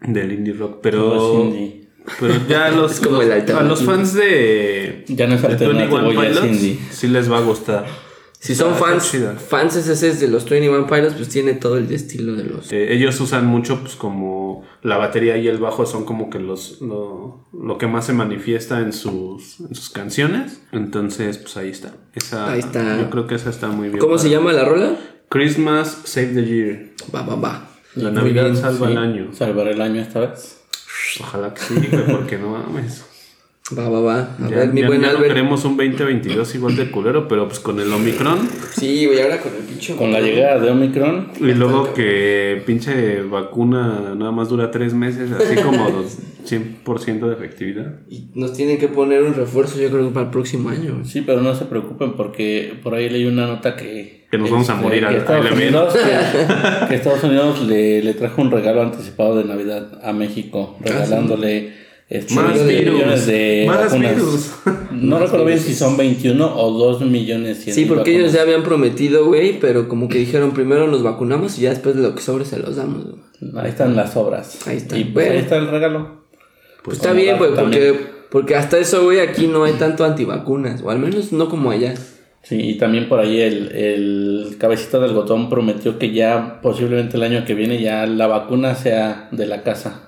Del indie rock, pero... indie. Pero ya los, como a los fans de, Ya no es de alternativo, 21 ya es Pilots indie. sí les va a gustar. Si son está fans, fans SS de los 21 Pilots, pues tiene todo el estilo de los. Eh, ellos usan mucho, pues como la batería y el bajo son como que los lo, lo que más se manifiesta en sus, en sus canciones. Entonces, pues ahí está. Esa, Ahí está. Yo creo que esa está muy bien. ¿Cómo se llama la rola? Christmas Save the Year. Va, va, va. La Muy Navidad bien, salva Sí, el año. Salvar el año esta vez. Ojalá que sí, porque no mames. Va, va, va. A Ya, ver, mi ya- buen ya no Albert. queremos un 2022 igual de culero, pero pues con el Omicron. Sí, güey, ahora con el pinche. Con la llegada de Omicron, Y luego que pinche vacuna nada más dura tres meses, así como dos- 100% de efectividad. Y nos tienen que poner un refuerzo, yo creo que para el próximo año. sí, pero no se preocupen porque por ahí leí una nota que... Que nos vamos a este, morir que al- Estados. Unidos, que, que Estados Unidos le, le trajo un regalo anticipado de Navidad a México, regalándole... este, Más 20 virus, millones de más virus. No recuerdo bien si son 21 o 2 millones. Sí, porque ellos ya habían prometido, güey, pero como que dijeron primero nos vacunamos y ya después de lo que sobre se los damos. Ahí están las obras. Ahí está. Y pues ahí está el regalo. Pues está como bien, güey, porque, porque hasta eso, güey, aquí no hay tanto antivacunas, o al menos no como allá. Sí, y también por ahí el, el cabecita del botón prometió que ya posiblemente el año que viene ya la vacuna sea de la casa.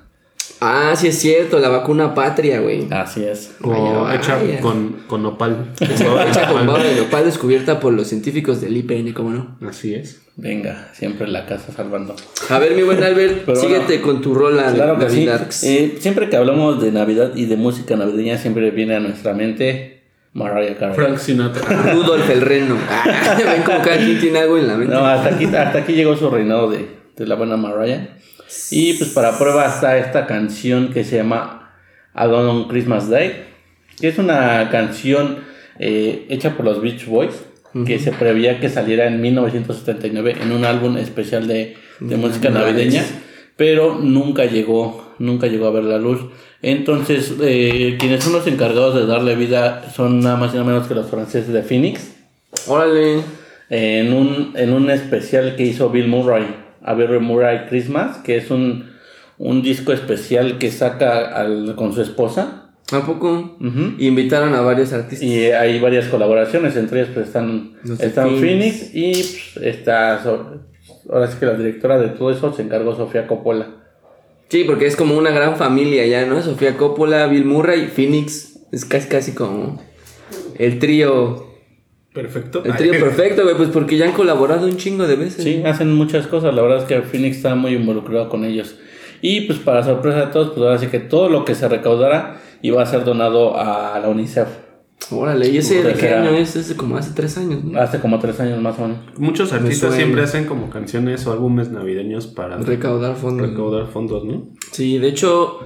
Ah, sí es cierto, la vacuna patria, güey. Así es. O Vaya, hecha vaya. con, con opal. Hecha con baba de nopal descubierta por los científicos del IPN, ¿cómo no? Así es. Venga, siempre la casa salvando. A ver, mi buen Albert, Pero síguete con tu rola Claro de que sí. Eh, siempre que hablamos de Navidad y de música navideña, siempre viene a nuestra mente Mariah Carey. Frank Sinatra. Rudolf el Reno. Ah, ven como cada quien tiene algo en la mente. No, hasta aquí, hasta aquí llegó su reinado de, de la buena Mariah. Y pues para prueba está esta canción que se llama Alone on Christmas Day, que es una canción eh, hecha por los Beach Boys, que se prevía que saliera en 1979 en un álbum especial de, de música navideña, pero nunca llegó, nunca llegó a ver la luz. Entonces, eh, quienes son los encargados de darle vida son nada más y nada menos que los franceses de Phoenix Órale. en un, en un especial que hizo Bill Murray, a Bill Murray Christmas, que es un, un disco especial que saca al- con su esposa. ¿A poco? Ujú. Invitaron a varios artistas. Y hay varias colaboraciones, entre ellas pues, están, están Phoenix. Phoenix y pues, está, ahora sí que la directora de todo eso se encargó Sofía Coppola. Sí, porque es como una gran familia ya, ¿no? Sofía Coppola, Bill Murray, Phoenix. Es casi, casi como el trío. Perfecto. El trío perfecto, güey, pues porque ya han colaborado un chingo de veces. Sí, hacen muchas cosas, la verdad es que Phoenix está muy involucrado con ellos. Y pues para sorpresa de todos, pues ahora sí que todo lo que se recaudara iba a ser donado a la UNICEF. Órale, ¿y ese de qué era- año es? Es de como hace tres años, ¿no? Hace como tres años más o menos. Muchos artistas siempre hacen como canciones o álbumes navideños para Recaudar fondos. recaudar fondos, ¿no? Sí, de hecho,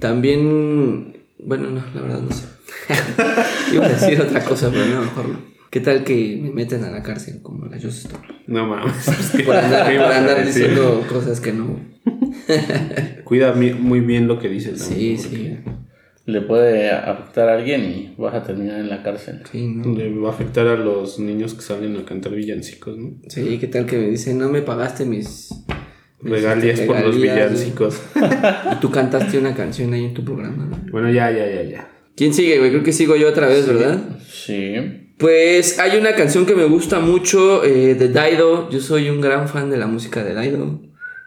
también. Bueno, no, la verdad no sé. Iba a decir otra cosa, pero no, mejor no. ¿Qué tal que me meten a la cárcel como la Just Stop? No mames. pues, ¿qué- Por andar, por andar diciendo cosas que no. Cuida muy bien lo que dices. ¿no? Sí, Porque sí. Le puede afectar a alguien y vas a terminar en la cárcel. Sí, ¿no? Le va a afectar a los niños que salen a cantar villancicos, ¿no? Sí, ¿qué tal que me dicen, no me pagaste mis. mis, Regalias este, por los regalías, villancicos. Y tú cantaste una canción ahí en tu programa, ¿no? bueno, ya, ya, ya, ya. ¿Quién sigue, güey? Creo que sigo yo otra vez, ¿verdad? Sí. Pues hay una canción que me gusta mucho eh, de Daido. Yo soy un gran fan de la música de Daido.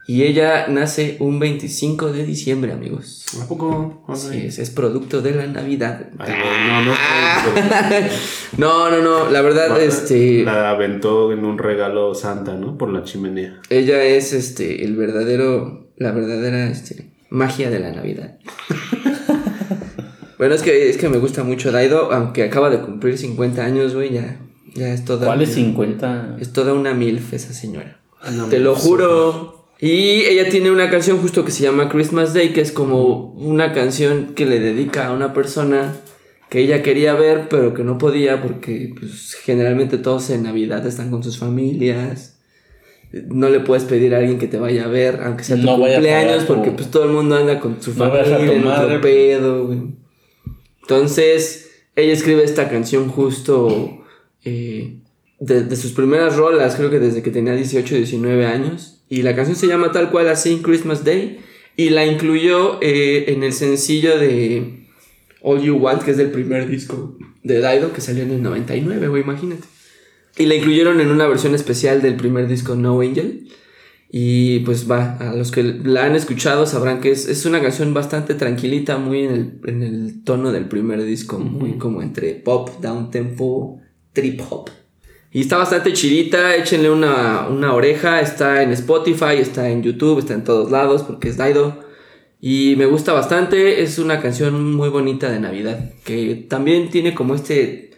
Y ella nace un 25 de diciembre, amigos. ¿A poco? Así es, es producto de la Navidad. Ay, no, no. No, no, no, la verdad, este, La aventó en un regalo santa, ¿no? Por la chimenea. ella es, este, el verdadero, la verdadera, este, magia de la Navidad. bueno, es que, es que me gusta mucho Daido, aunque acaba de cumplir 50 años, güey, ya, ya es toda. ¿Cuál es 50? Es toda una milf esa señora. No, Te lo juro. Y ella tiene una canción justo que se llama Christmas Day, que es como una canción que le dedica a una persona que ella quería ver, pero que no podía porque pues, generalmente todos en Navidad están con sus familias. No le puedes pedir a alguien que te vaya a ver, aunque sea tu No vaya a cumpleaños, tu- porque pues todo el mundo anda con su No vayas a familia, en otro madre. pedo, güey. Entonces, ella escribe esta canción justo eh, de, sus primeras rolas, creo que desde que tenía 18, 19 años. Y la canción se llama tal cual así, Christmas Day. Y la incluyó eh, en el sencillo de All You Want, que es del primer disco de Dido, que salió en el 99, güey, imagínate. Y la incluyeron en una versión especial del primer disco No Angel. Y pues va, a los que la han escuchado sabrán que es, es una canción bastante tranquilita, muy en el, en el tono del primer disco, muy como entre pop, down tempo, trip hop. Y está bastante chidita, échenle una, una oreja, está en Spotify, está en YouTube, está en todos lados porque es Dido. Y me gusta bastante, es una canción muy bonita de Navidad, que también tiene como este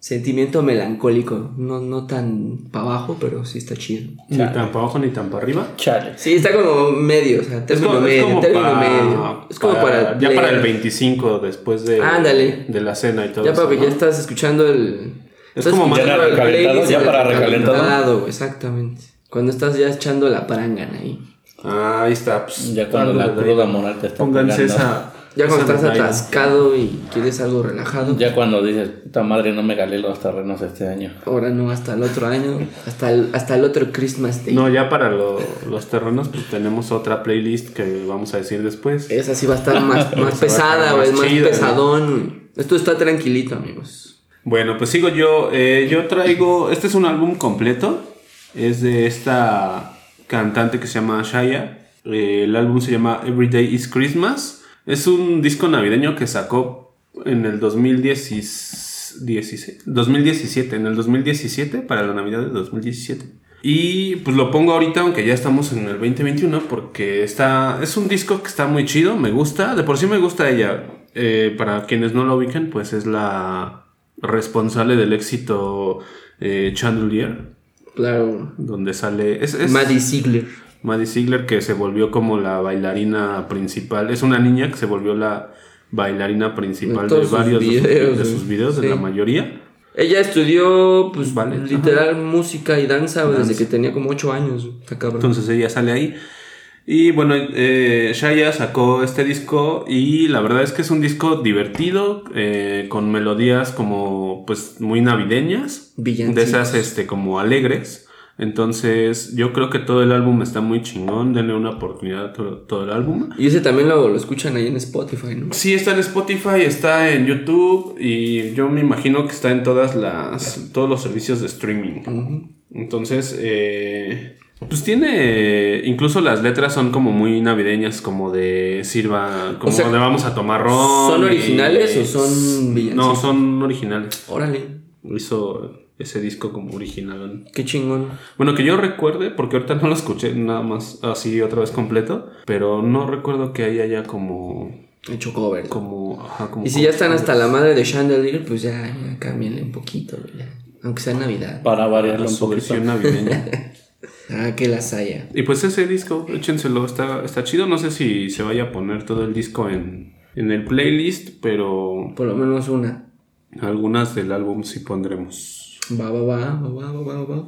sentimiento melancólico, no, no tan para abajo, pero sí está chido. Ni tan para abajo ni tan para arriba. Chale. Sí, está como medio, o sea, término como- medio, término para- medio. Es como para, Ya para el leer. 25, después de, Ándale. de la cena y todo Ya eso. para que ¿no? ya estás escuchando el. Es estás como más escuchando para el recalentado, playlist ya para recalentado, recalentado. Exactamente. Cuando estás ya echando la prangana ahí. Ah, ahí está. Pues, Ya cuando la cruda moral te está Pónganse pegando. esa. Ya cuando estás atascado y quieres algo relajado. Ya cuando dices, puta madre, no me galé los terrenos este año. Ahora no, hasta el otro año. Hasta el, hasta el otro Christmas Day. No, ya para lo- los terrenos, pues tenemos otra playlist que vamos a decir después. Esa sí va a estar más, más pesada, más Más pesadón. Esto está tranquilito, amigos. Bueno, pues sigo yo. Eh, yo traigo. Este es un álbum completo. Es de esta cantante que se llama Shaya. Eh, el álbum se llama Every Day is Christmas. Es un disco navideño que sacó en el 2016, 16, 2017. En el 2017, para la Navidad de 2017. Y pues lo pongo ahorita, aunque ya estamos en el 2021, porque está, es un disco que está muy chido, me gusta. De por sí me gusta ella. Eh, para quienes no lo ubiquen, pues es la responsable del éxito eh, Chandelier, Claro. donde sale. Es, es Maddie Ziegler. Maddie Ziegler, que se volvió como la bailarina principal. Es una niña que se volvió la bailarina principal De varios de sus- videos, de sus videos, de la mayoría. Ella estudió, pues, Vale, literal, música y danza, desde que tenía como 8 años. Entonces ella sale ahí. Y bueno, eh, Shaya sacó este disco y la verdad es que es un disco divertido, eh, con melodías como pues muy navideñas, Villancicos. de esas este, como alegres. Entonces yo creo que todo el álbum está muy chingón, denle una oportunidad a todo, todo el álbum. y ese también lo, lo escuchan ahí en Spotify, ¿no? Sí, está en Spotify, está en YouTube y yo me imagino que está en todas las, todos los servicios de streaming. Entonces, eh, pues tiene, incluso las letras son como muy navideñas, como de sirva, como O sea, de vamos a tomar ron. ¿son y- originales o son villancicos? No, son originales. Órale, Hizo ese disco como original. qué chingón. Bueno, que yo recuerde, porque ahorita no lo escuché nada más así otra vez completo, pero no recuerdo que haya como... Hecho cover. como, ajá, como Y si ya están hasta la madre de Chandelier, pues ya, ya cámbienle un poquito, ya. Aunque sea Navidad. Para su poquito. versión navideña. Ah, que las haya. y pues ese disco, échenselo, está, está chido. No sé si se vaya a poner todo el disco en, en el playlist, pero Por lo menos una. algunas del álbum sí pondremos. Va, va, va, va, va, va, va, va.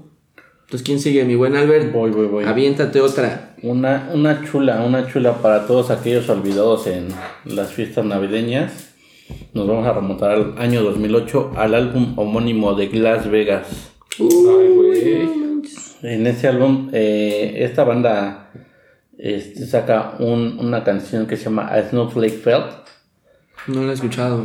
Entonces, ¿quién sigue? Mi buen Albert. Voy, voy, voy. Aviéntate otra. Una, una chula, una chula para todos aquellos olvidados en las fiestas navideñas. Nos vamos a remontar al año 2008 al álbum homónimo de Las Vegas. En ese álbum, eh, esta banda este, saca un- una canción que se llama A Snowflake Felt. No lo he escuchado.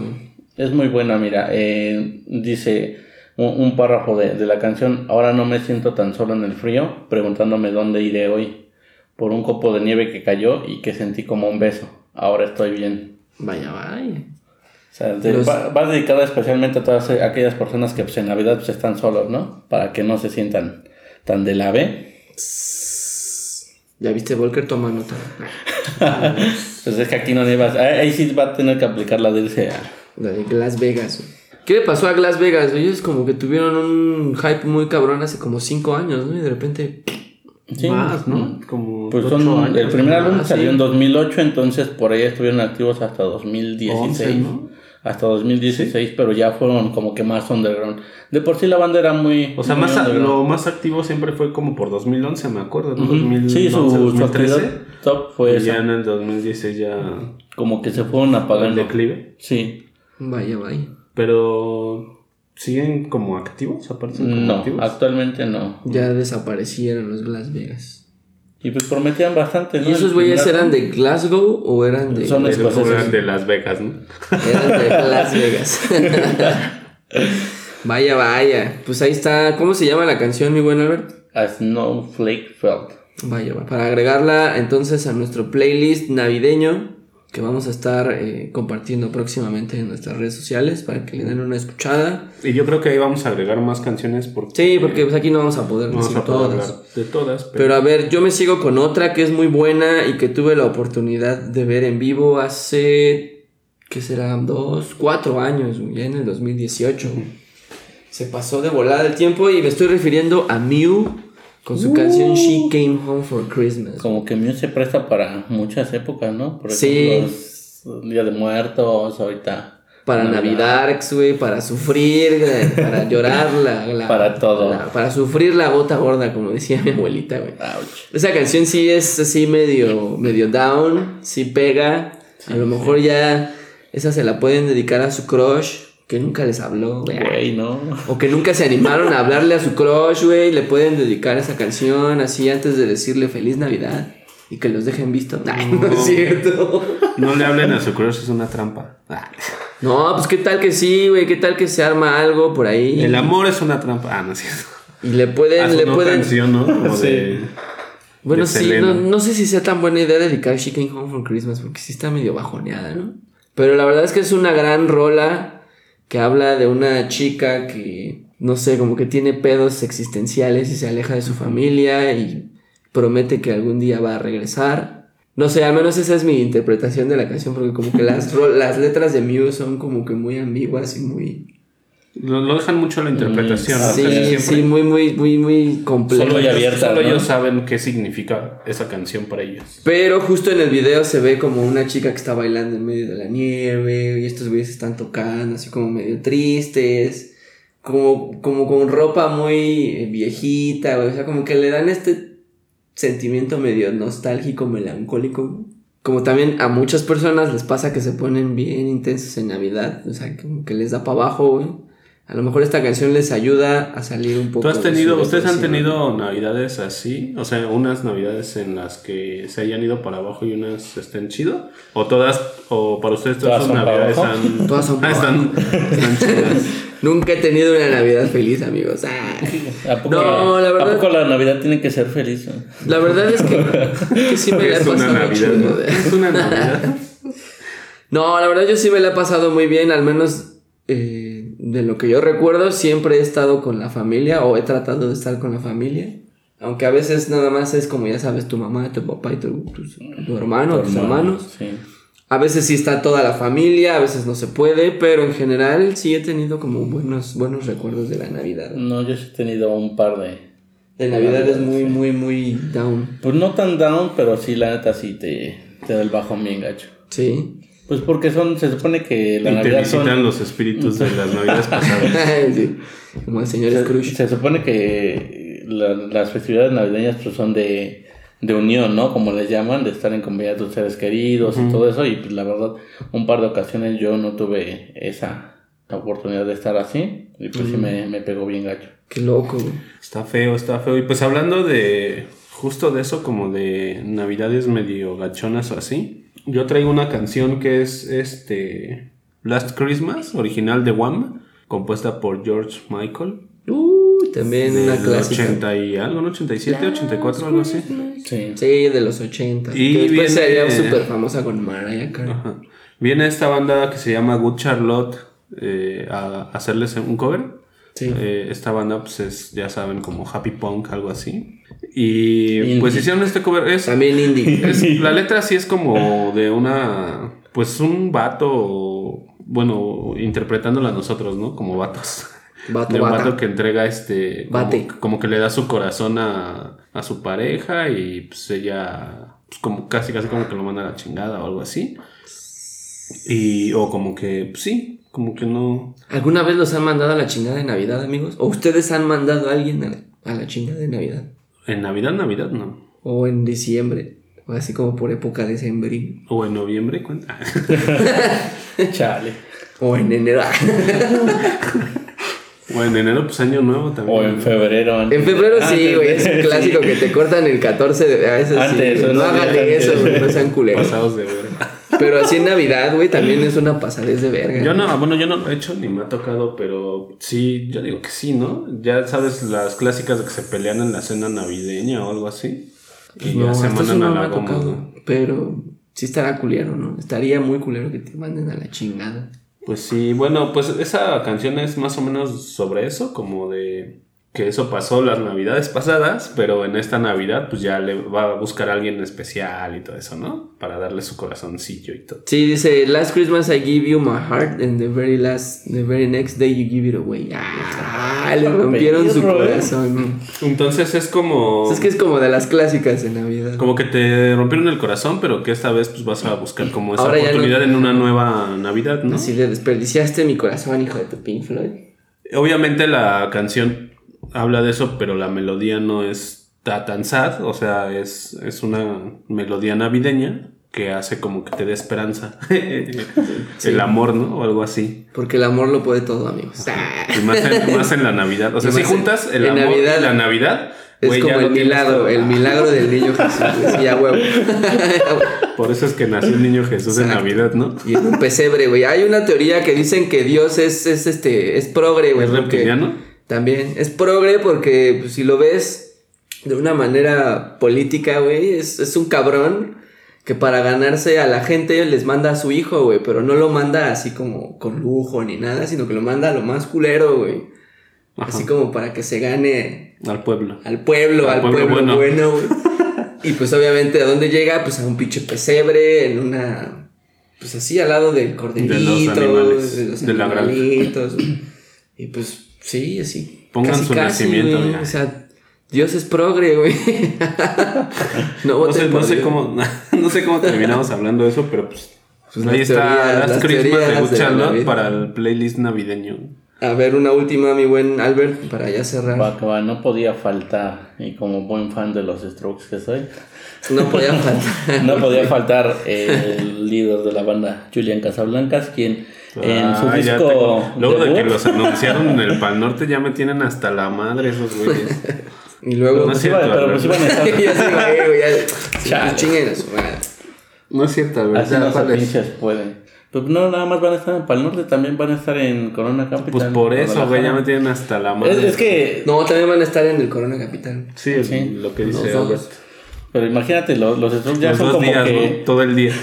Es muy buena, mira. eh, dice un, un párrafo de, de la canción. Ahora no me siento tan solo en el frío, preguntándome dónde iré hoy. Por un copo de nieve que cayó y que sentí como un beso. Ahora estoy bien. Vaya, vaya. O sea, te- Los- va, va dedicada especialmente a todas aquellas personas que pues, en Navidad pues, están solos, ¿no? Para que no se sientan tan de la B. Ya viste, Volker, toma nota. Pues es que aquí no llevas. Ahí, ahí sí va a tener que aplicar la de irse a. La de Las Vegas. ¿Qué le pasó a Las Vegas? Ellos como que tuvieron un hype muy cabrón hace como 5 años, ¿no? Y de repente... Sí. Más, ¿no? Como Pues son, años, el primer álbum Ah, salió sí. en 2008, entonces por ahí estuvieron activos hasta 2016. 11, ¿no? Hasta 2016, pero ya fueron como que más underground. De por sí la banda era muy. O sea, muy más lo más activo siempre fue como por 2011, me acuerdo, ¿no? Ujú. 2011, Sí, su, su 2013. actividad top fue Y esa. ya en el 2016 ya Como que se fueron el apagando. declive. Sí. Vaya, vaya. Pero siguen como activos, aparecen como No, activos. actualmente no. Ya desaparecieron los Las Vegas. Y pues prometían bastante, ¿no? ¿Y esos güeyes eran de Glasgow o eran de, Son De, escoceses. de Las Vegas, ¿no? eran de Las Vegas? vaya, vaya. Pues ahí está. ¿Cómo se llama la canción, mi buen Albert? A Snowflake Felt. Vaya, va. Para agregarla entonces a nuestro playlist navideño que vamos a estar eh, compartiendo próximamente en nuestras redes sociales para que le den una escuchada. Y yo creo que ahí vamos a agregar más canciones porque... Sí, porque pues, aquí no vamos a poder no vamos decir a poder todas. de todas, pero... Pero a ver, yo me sigo con otra que es muy buena y que tuve la oportunidad de ver en vivo hace, ¿qué serán? Dos, cuatro años, ya en el 2018. Se pasó de volada el tiempo y me estoy refiriendo a Mew con su canción She Came Home for Christmas. Como que Mew se presta para muchas épocas, ¿no? Por Sí. ejemplo, los Día de Muertos, ahorita. Para Navidad, güey, para sufrir, para llorar, la, la- Para todo. la- para sufrir la gota gorda, como decía mi abuelita, güey. Ouch. Esa canción sí es así medio, medio down, sí pega. a lo mejor ya esa se la pueden dedicar a su crush, que nunca les habló, güey. ¿no? O que nunca se animaron a hablarle a su crush, güey. Le pueden dedicar esa canción así antes de decirle Feliz Navidad. Y que los dejen visto. Ay, no es cierto. No le hablen a su crush, es una trampa. No, pues qué tal que sí, güey. Qué tal que se arma algo por ahí. El amor es una trampa. Ah, no es cierto. Y le pueden, le pueden. canción, ¿no? Como Sí. de... Bueno, sí, no, no sé si sea tan buena idea dedicar She Came Home for Christmas porque sí está medio bajoneada, ¿no? Pero la verdad es que es una gran rola que habla de una chica que, no sé, como que tiene pedos existenciales y se aleja de su familia y promete que algún día va a regresar. No sé, al menos esa es mi interpretación de la canción porque como que las, letras de Mew son como que muy ambiguas y muy... Lo, lo dejan mucho a la interpretación, ¿no? Sí, Casi sí, muy, muy, muy, muy complejas. Solo y abierta, Solo ¿no? ellos saben qué significa esa canción para ellos. Pero justo en el video se ve como una chica que está bailando en medio de la nieve y estos güeyes están tocando así como medio tristes, como, como con ropa muy eh, viejita, güey. o sea, como que le dan este sentimiento medio nostálgico, melancólico. Como también a muchas personas les pasa que se ponen bien intensos en Navidad, o sea, como que les da para abajo, güey. A lo mejor esta canción les ayuda a salir un poco. ¿Tú has de tenido, su ustedes han tenido navidades así? O sea, unas navidades en las que se hayan ido para abajo y unas estén chido? ¿O todas, o para ustedes todas, ¿Todas sus navidades han- Todas son Ah, están, están chidas? Nunca he tenido una Navidad feliz, amigos. Ah. ¿A poco, No, la verdad- ¿A poco la Navidad tiene que ser feliz? no? La verdad es que, que sí me la he Es una pasado navidad, ¿no? de- Es una navidad. No, la verdad yo sí me la he pasado muy bien, al menos eh, de lo que yo recuerdo, siempre he estado con la familia o he tratado de estar con la familia. Aunque a veces nada más es como ya sabes, tu mamá, tu papá y tu, tu- tu hermano, tus hermanos. Sí. A veces sí está toda la familia, a veces no se puede, pero en general sí he tenido como buenos, buenos recuerdos de la Navidad. No, yo sí he tenido un par de... De Navidad es muy, muy, muy down. Pues no tan down, pero sí, la neta sí te, te da el bajón bien gacho. Sí. Pues porque son, se supone que la y te Navidad visitan son... los espíritus de las navidades pasadas. sí. Como el señor Se, Scrooge. se supone que la- las festividades navideñas pues son de, de unión, ¿no? Como les llaman, de estar en compañía de tus seres queridos y todo eso. Y pues la verdad, un par de ocasiones yo no tuve esa oportunidad de estar así. Y pues sí me, me pegó bien gacho. Qué loco, güey. Está feo, está feo. Y pues hablando de justo de eso, como de navidades medio gachonas o así, yo traigo una canción que es este Last Christmas, original de Wham, compuesta por George Michael. Uh, también una clásica. 80 y algo, ¿no? 87, 84, algo así. Sí. Sí, de los 80. Y que después sería súper famosa con Mariah Carey. Ajá. Viene esta banda que se llama Good Charlotte eh, a hacerles un cover. Sí. Eh, esta banda, pues es, ya saben, como Happy Punk, algo así. Y Indie. pues hicieron este cover. Es, También indie. es- la letra sí es como de una. Pues un vato. Bueno, interpretándola nosotros, ¿no? Como vatos. Vato, de un bata. vato que entrega este. Como, Bate. como que le da su corazón a, a su pareja y pues ella. Pues como casi, casi como que lo manda a la chingada o algo así. Y. O como que. Pues sí, como que no. ¿Alguna vez los han mandado a la chingada de Navidad, amigos? ¿O ustedes han mandado a alguien a la, a la chingada de Navidad? En Navidad, Navidad no. ¿O en diciembre? O así como por época de sembrino. O en noviembre, cuenta. Chale. O en enero. O en enero, pues año nuevo también. O en febrero. En febrero sí, Antes güey. Es un clásico que te cortan el 14 de. A veces Antes, sí. eso No no hagan dejan eso, güey. No sean culeros. Pasados de verga. Pero así en Navidad, güey, también es una pasadez de verga. Yo no, bueno, yo no lo he hecho ni me ha tocado, pero sí, yo digo que sí, ¿no? Ya sabes las clásicas de que se pelean en la cena navideña o algo así. Y No, ya se mandan no a me la ha goma. tocado. Pero sí estará culero, ¿no? Estaría muy culero que te manden a la chingada. Pues sí, bueno, pues esa canción es más o menos sobre eso, como de que eso pasó las navidades pasadas, pero en esta navidad pues ya le va a buscar a alguien especial y todo eso, ¿no? Para darle su corazoncillo y todo. Sí, dice, Last Christmas I give you my heart and the very last, the very next day you give it away. Ah, le rompieron su corazón. Entonces es como... Es que es como de las clásicas de Navidad. Como que te rompieron el corazón, pero que esta vez pues vas a buscar como esa Ahora oportunidad no- en una nueva Navidad, ¿no? Así le desperdiciaste mi corazón, hijo de tu Pink Floyd. Obviamente la canción habla de eso, pero la melodía no está tan sad, o sea, es, es una melodía navideña que hace como que te dé esperanza. El amor, ¿no? O algo así. Porque el amor lo puede todo, amigos. Y más en, más en la Navidad. O sea, si en- juntas el en amor Navidad. y la Navidad, es ya como el milagro, todo. el milagro del niño Jesús. Sí, a huevo. Por eso es que nació el niño Jesús en Exacto. Navidad, ¿no? Y en un pesebre, güey. Hay una teoría que dicen que Dios es, es este, es progre, güey. ¿Es reptiliano? También. Es progre porque pues, si lo ves de una manera política, güey, es, es un cabrón que para ganarse a la gente les manda a su hijo, güey, pero no lo manda así como con lujo ni nada, sino que lo manda a lo más culero, güey. Así como para que se gane Al pueblo. al pueblo, Al al pueblo pueblo, bueno. bueno, güey. Y pues obviamente a dónde llega, pues a un pinche pesebre, en una, pues así al lado del corderito, animales, de los de la. Y pues sí, así. Pongan su nacimiento, güey. ya. O sea, Dios es progre, güey. no, No sé, no sé cómo, no sé cómo terminamos hablando de eso, pero pues, Pues ahí está Last las Christmas de Charlotte para el playlist navideño. A ver, una última, mi buen Albert, para ya cerrar. Va, que va, no podía faltar, y como buen fan de los Strokes que soy, No podía faltar. no podía faltar el líder de la banda, Julian Casablancas, quien en su Ah, ya disco tengo- Luego de que debut- los anunciaron en el Pal Norte ya me tienen hasta la madre esos güeyes. Y luego. No pues es iba- cierto, pero pues iban a estar ya. Chinguen su. No es cierto, Así ¿verdad? no se ¿Cuál es? pinches pueden. Pues no, nada más van a estar en Pal Norte, también van a estar en Corona Capital. Pues por eso, güey, ya me tienen hasta la Es, madre. es que, No, también van a estar en el Corona Capital. Sí, es Sí. lo que dice Los dos. Albert. pero imagínate, los, los Strokes ya Los son dos como días, que, ¿no? Todo el día.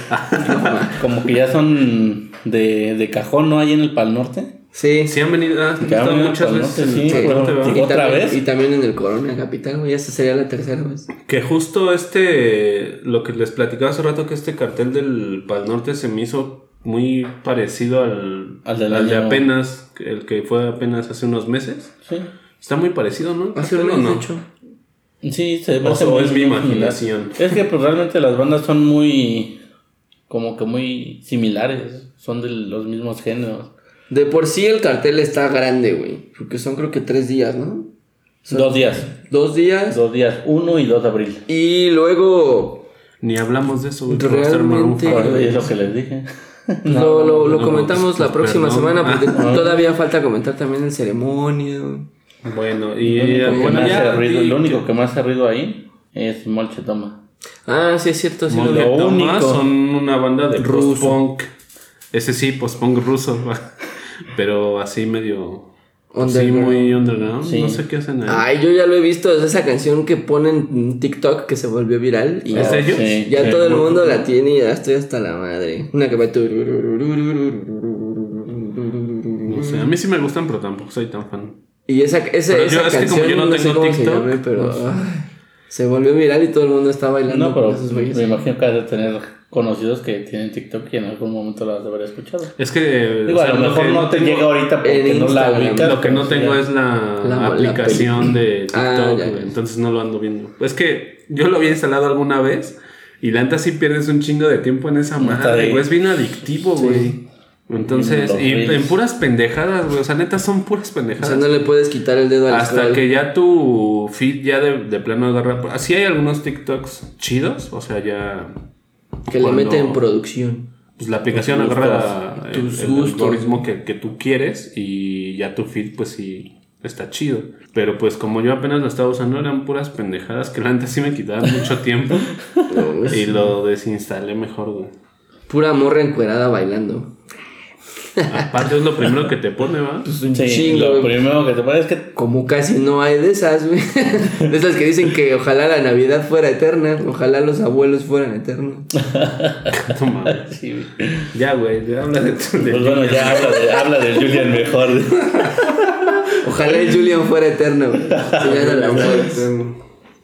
como que ya son de, de cajón, ¿no? Ahí en el Pal Norte. Sí. Sí han venido, Que han venido muchas veces norte, en el sí, Norte, ¿verdad? Y ¿Otra también, vez? Y también en el Corona Capital, güey. Esta sería la tercera vez. Que justo este, lo que les platicaba hace rato, que este cartel del Pal Norte se me hizo muy parecido al, Al del al de apenas, el que fue apenas hace unos meses. Sí. Está muy parecido, ¿no? Hace un ¿O mes, no? Sí, se O muy- es mi imaginación. Es que pues realmente las bandas son muy, como que muy similares, son de los mismos géneros. De por sí el cartel está grande, güey. Porque son creo que tres días, ¿no? Son Dos días, Dos días. dos días, 1 y 2 de abril. Y luego. Ni hablamos de eso, güey. Realmente- es lo que les dije. pues, lo, lo, lo no, comentamos pues, la próxima perdón. semana porque Ah. todavía falta comentar también el ceremonia. Bueno, y Lo único, que, bueno, ya. hace ruido, y- lo único que me hace ruido ahí es Molche Toma. Ah, sí, es cierto. Sí lo. Lo único. son una banda de Ruso. post-punk. Ese sí, post-punk ruso. Pero así medio. Sí, Underground. muy underground. Sí. No sé qué hacen ahí. Ay, yo ya lo he visto. Es esa canción que ponen en TikTok que se volvió viral. Y ¿Es ya, ellos? Sí, ya sí. todo el mundo la tiene y ya estoy hasta la madre. Una que va. No sé, a mí sí me gustan, pero tampoco soy tan fan. Y esa, esa, Pero yo- esa es que como canción, yo no no, sé tengo cómo se TikTok, llame, pero pues- ay, se volvió viral y todo el mundo está bailando No, pero güeyes. me imagino que has de tener conocidos que tienen TikTok y en algún momento las haber escuchado. Es que. Digo, o sea, a lo mejor no te tengo- llega ahorita porque no la ubicas. Lo que no tengo es la, La- la aplicación de TikTok, Ah, ya, güey, ya. entonces no lo ando viendo. Es que yo lo había instalado alguna vez y la neta sí pierdes un chingo de tiempo en esa madre, güey. Es bien adictivo, güey. Entonces, y en puras pendejadas, güey. O sea, neta son puras O pendejadas. sea, no le puedes quitar el dedo al Hasta scroll. que ya tu feed ya de, de plano agarra. Así hay algunos TikToks chidos, o sea, ya. Que le cuando- meten producción. pues la aplicación Tus agarra el, tus el gustos. algoritmo que, que tú quieres y ya tu feed pues sí está chido. Pero pues como yo apenas lo estaba usando eran puras pendejadas que neta sí me quitaban mucho tiempo y lo desinstalé mejor, güey. Pura morra encuerada bailando. Aparte es lo primero que te pone, ¿va? Pues un Sí, chingo. lo primero que te pasa es que Como casi no hay de esas, güey. De esas que dicen que ojalá la Navidad fuera eterna. Ojalá los abuelos fueran eternos. No mames. sí, güey. Ya, güey, ya habla de Pues bueno, ya habla de, habla de Julian mejor. Ojalá el Julian fuera eterno, güey. Sí, ya no la mueres.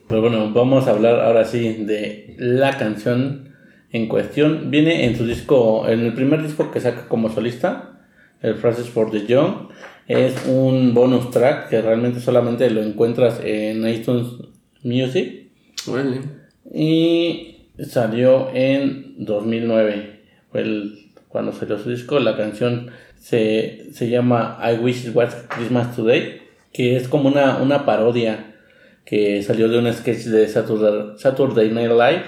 Pero bueno, vamos a hablar ahora sí de la canción en cuestión. Viene en su disco, en el primer disco que saca como solista, el Phrases for the Young. Es un bonus track que realmente solamente lo encuentras en iTunes Music. Y salió en 2009. Fue el- cuando salió su disco. La canción se, se llama I Wish It Was Christmas Today. Que es como una, una parodia que salió de un sketch de Saturday, Saturday Night Live.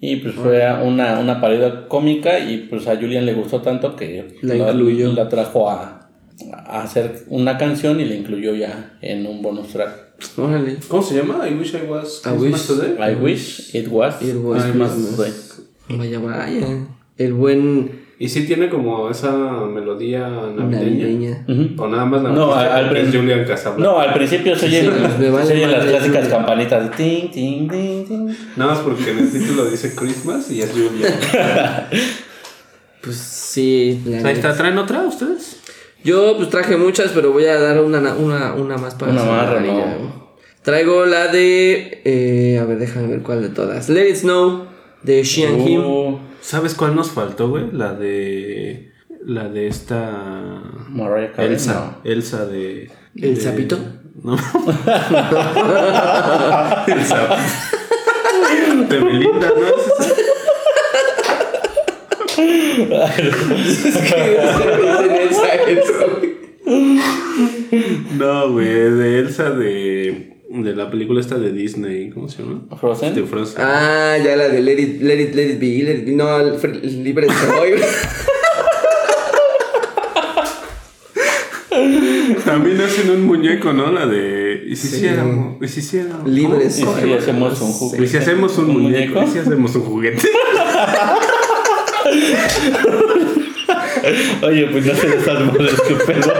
Y pues fue una, una parodia cómica. Y pues a Julian le gustó tanto que La incluyó. la trajo a, a hacer una canción y la incluyó ya en un bonus track. Órale. ¿Cómo se llama? I wish I was I wish- today. I wish it was, It was. Vaya, vaya. El buen Y sí tiene como esa melodía navideña. O nada más la No, al- al porque es principio- Julian Casablanca. No, al principio se oyen, Sí, me vale se oyen las clásicas sí. campanitas de ting, ting, ting, ting. Nada más porque en el título dice Christmas y es Julian. Pues sí. Ahí neta. está, ¿traen otra ustedes? Yo pues traje muchas, pero voy a dar una, una, una más para Una más, no. Traigo la de... eh, a ver, déjame ver cuál de todas. Let It Snow, de Xian Him. Uh, ¿Sabes cuál nos faltó, güey? La de. La de esta. Mariah Carey, Elsa. Elsa de. ¿El de- sapito? No. El sapito. De Belinda, ¿no? No, güey, de Elsa de. De la película esta de Disney, ¿cómo se llama? Frozen. De Frozen. ah, ya la de Let It, let it, let it Be. Let It Be. No, libre soy. También hacen un muñeco, ¿no? La de. ¿Y si hiciéramos? ¿Y si hiciéramos? Libre ¿Y soy. si hacemos un ¿Y juguete? si hacemos un, ¿Un muñeco? muñeco? ¿Y si hacemos un juguete? Oye, pues no se madres, qué pedo.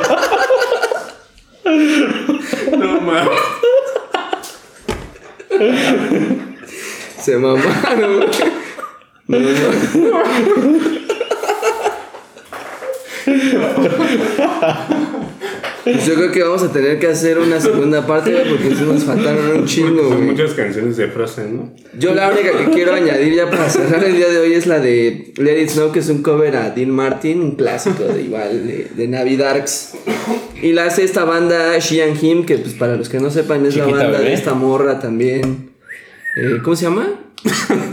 Se mamaron. No, no. Pues yo creo que vamos a tener que hacer una segunda parte güey, porque sí nos faltaron un chingo, Son güey. muchas canciones de Frozen, ¿no? Yo la única que quiero añadir ya para cerrar el día de hoy es la de Let It Snow, que es un cover a Dean Martin, un clásico de igual, de, de Navidarks. Y la hace esta banda Xian Him, que pues para los que no sepan es la Chiquita banda bebé. de esta morra también. Eh, ¿Cómo se llama?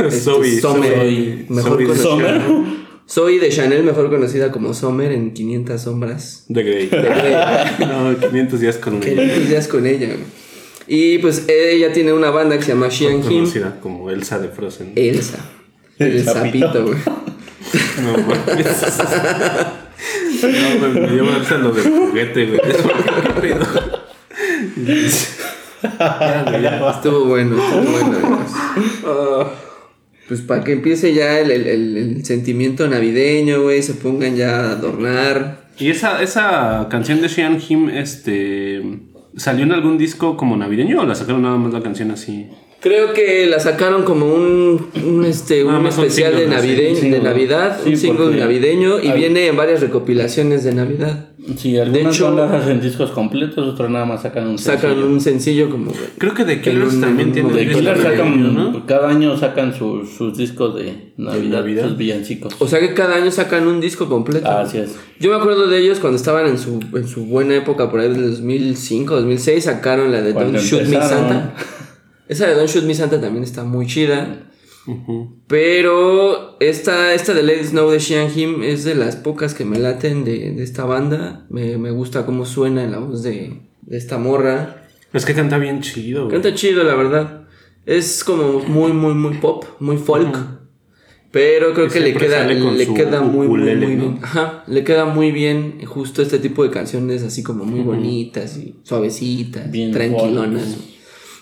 Este, Zoe. Sommer, mejor de conocida. Zoe de Chanel, mejor conocida como Sommer en 500 sombras. De Grey. De Grey. No, 500 días con ella. días con ella. güey. Y pues ella tiene una banda que se llama Xian Him. Conocida como Elsa de Frozen. Elsa. El, El sapito. güey. No mames. No, me, me dio risa lo del juguete, güey. Eso, ¿qué pedo? Ya, güey, ya. Estuvo bueno, estuvo bueno. Ah, Pues para que empiece ya el, el- el- el sentimiento navideño, güey, se pongan ya a adornar. Y esa, esa canción de Xian Him, este. ¿Salió en algún disco como navideño o la sacaron nada más la canción así? Creo que la sacaron como un, un, este, Nada un especial de, navide- Sí, de. Navidad, Sí, un single porque navideño y viene en varias recopilaciones de Navidad. Sí, algunas hecho- bandas hacen discos completos, otras nada más sacan un Sacan sencillo. un sencillo como... Creo que The Killers un- también en tiene un- The un disco Killers sacan, cada año sacan sus, sus discos de Navidad, Navidad? sus villancicos. O sea que cada año sacan un disco completo. Así es. Yo me acuerdo de ellos cuando estaban en su, en su buena época, por ahí del 2005, 2006, sacaron la de Cuando Don't Shoot Me. Santa. Esa de Don't Shoot Me Santa también está muy chida. Pero esta, esta de Let It Snow de Xian Him es de las pocas que me laten de, de esta banda. Me, me gusta cómo suena la voz de, de esta morra. Es que canta bien chido, güey. Canta chido, la verdad. Es como muy, muy, muy pop, muy folk. Pero creo que le queda, le queda muy, muy, ukulele, muy ¿no? bien. Ajá, le queda muy bien justo este tipo de canciones así como muy bonitas y suavecitas, Bien tranquilonas.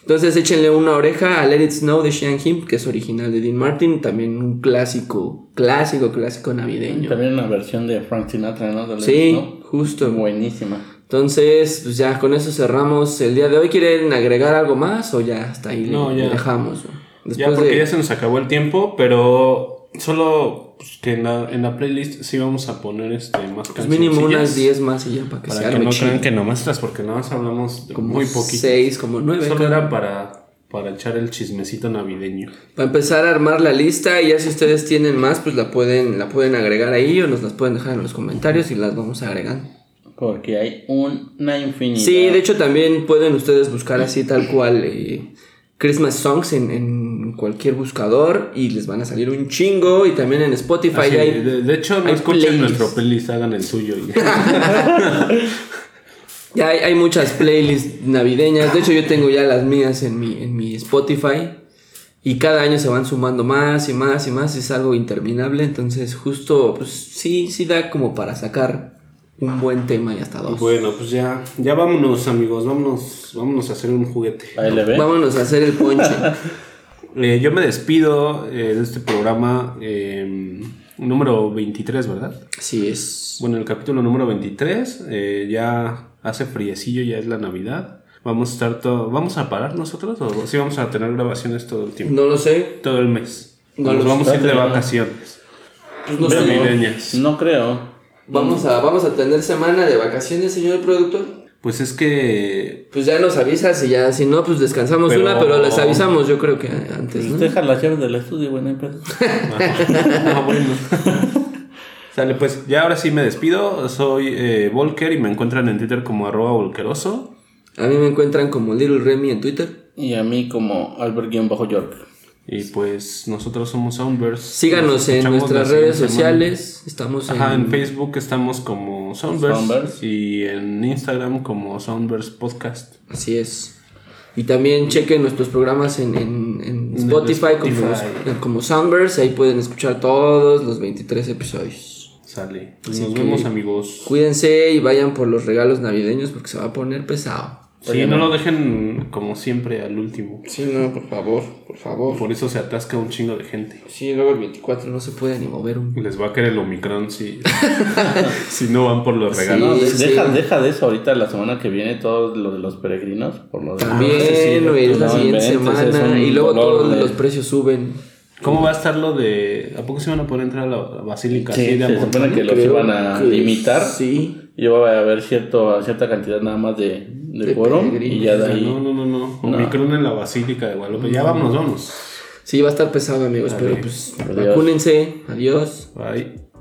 Entonces échenle una oreja a Let It Snow de Sean Him, que es original de Dean Martin, también un clásico, clásico, clásico navideño. También una versión de Frank Sinatra, ¿no? De Let Sí, It Snow. justo. Buenísima. Entonces, pues ya con eso cerramos el día de hoy. ¿Quieren agregar algo más o ya hasta ahí le- No, le ya. dejamos? ya porque ya se nos acabó el tiempo, pero solo pues, que en la, en la playlist sí vamos a poner este más Pues mínimo unas cancioncillas 10 más y ya para que Para se que no chido. crean que nomás estas, porque nomás hablamos de como muy poquito. 6, como 9. Solo era para, para echar el chismecito navideño. Para empezar a armar la lista y ya si ustedes tienen más, pues la pueden, la pueden agregar ahí o nos las pueden dejar en los comentarios y las vamos agregando. Porque hay una infinidad. Sí, de hecho también pueden ustedes buscar así tal cual eh, Christmas Songs en, en cualquier buscador y les van a salir un chingo y también en Spotify Así, hay... de, de hecho, no hay escuchen playlists. nuestro playlist, hagan el suyo. y- Ya hay, hay muchas playlists navideñas. De hecho, yo tengo ya las mías en mi, en mi Spotify. Y cada año se van sumando más y más y más. Es algo interminable. Entonces, justo, pues sí, sí da como para sacar un buen tema y hasta dos. bueno, pues ya, ya vámonos, amigos. Vámonos, vámonos a hacer un juguete. ALB. Vámonos a hacer el ponche. Eh, yo me despido eh, de este programa eh, número 23, ¿verdad? Así es. Bueno, el capítulo número 23, eh, ya hace friecillo, ya es la Navidad. Vamos a estar todo, ¿vamos a parar nosotros o sí vamos a tener grabaciones todo el tiempo? No lo sé. Todo el mes. No Nos vamos a ir de vacaciones. Pues no sé. Navideñas. No creo. Vamos a, vamos a tener semana de vacaciones, señor productor. Pues es que Pues ya nos avisas y ya, si no, pues descansamos Pero- una, pero les avisamos, yo creo que antes, Pues ¿no? deja las llaves del estudio, güey, no hay pedo. Ah, bueno. Sale, pues ya ahora sí me despido. Soy eh, Volker y me encuentran en Twitter como arroba volkeroso. A mí me encuentran como Little Remy en Twitter. Y a mí como Albert-York. Y pues nosotros somos Soundverse. Síganos Nos en nuestras redes semana. sociales. Estamos en, Ajá, en Facebook estamos como Soundverse, Soundverse. y en Instagram como Soundverse Podcast. Así es. Y también chequen nuestros programas en, en- en Spotify, Como, Spotify. como Soundburst. Ahí pueden escuchar todos los 23 episodios. Sale. Pues nos vemos amigos. Cuídense y vayan por los regalos navideños porque se va a poner pesado. Sí, no lo dejen como siempre al último. Sí, no, por favor, por favor. Por eso se atasca un chingo de gente. Sí, luego el 24 no se puede ni mover un... Les va a caer el Omicron si, si no van por los regalos. Sí, deja, deja de eso ahorita la semana que viene, todo lo de los peregrinos. Por lo de También, Ah, sí, güey, la no siguiente semana. Y luego todos de- los precios suben. ¿Cómo va a estar lo de... ¿A poco se van a poder entrar a la basílica? Sí, se supone que los iban a limitar. Sí. Y va a haber cierto, cierta cantidad nada más de, de, quórum. Y ya de ahí. No, no, no, no. Omicron en la basílica de Guadalupe. Ya vámonos, vámonos. Sí, va a estar pesado, amigos. Pero pues, Adiós. vacúnense. Adiós. Bye.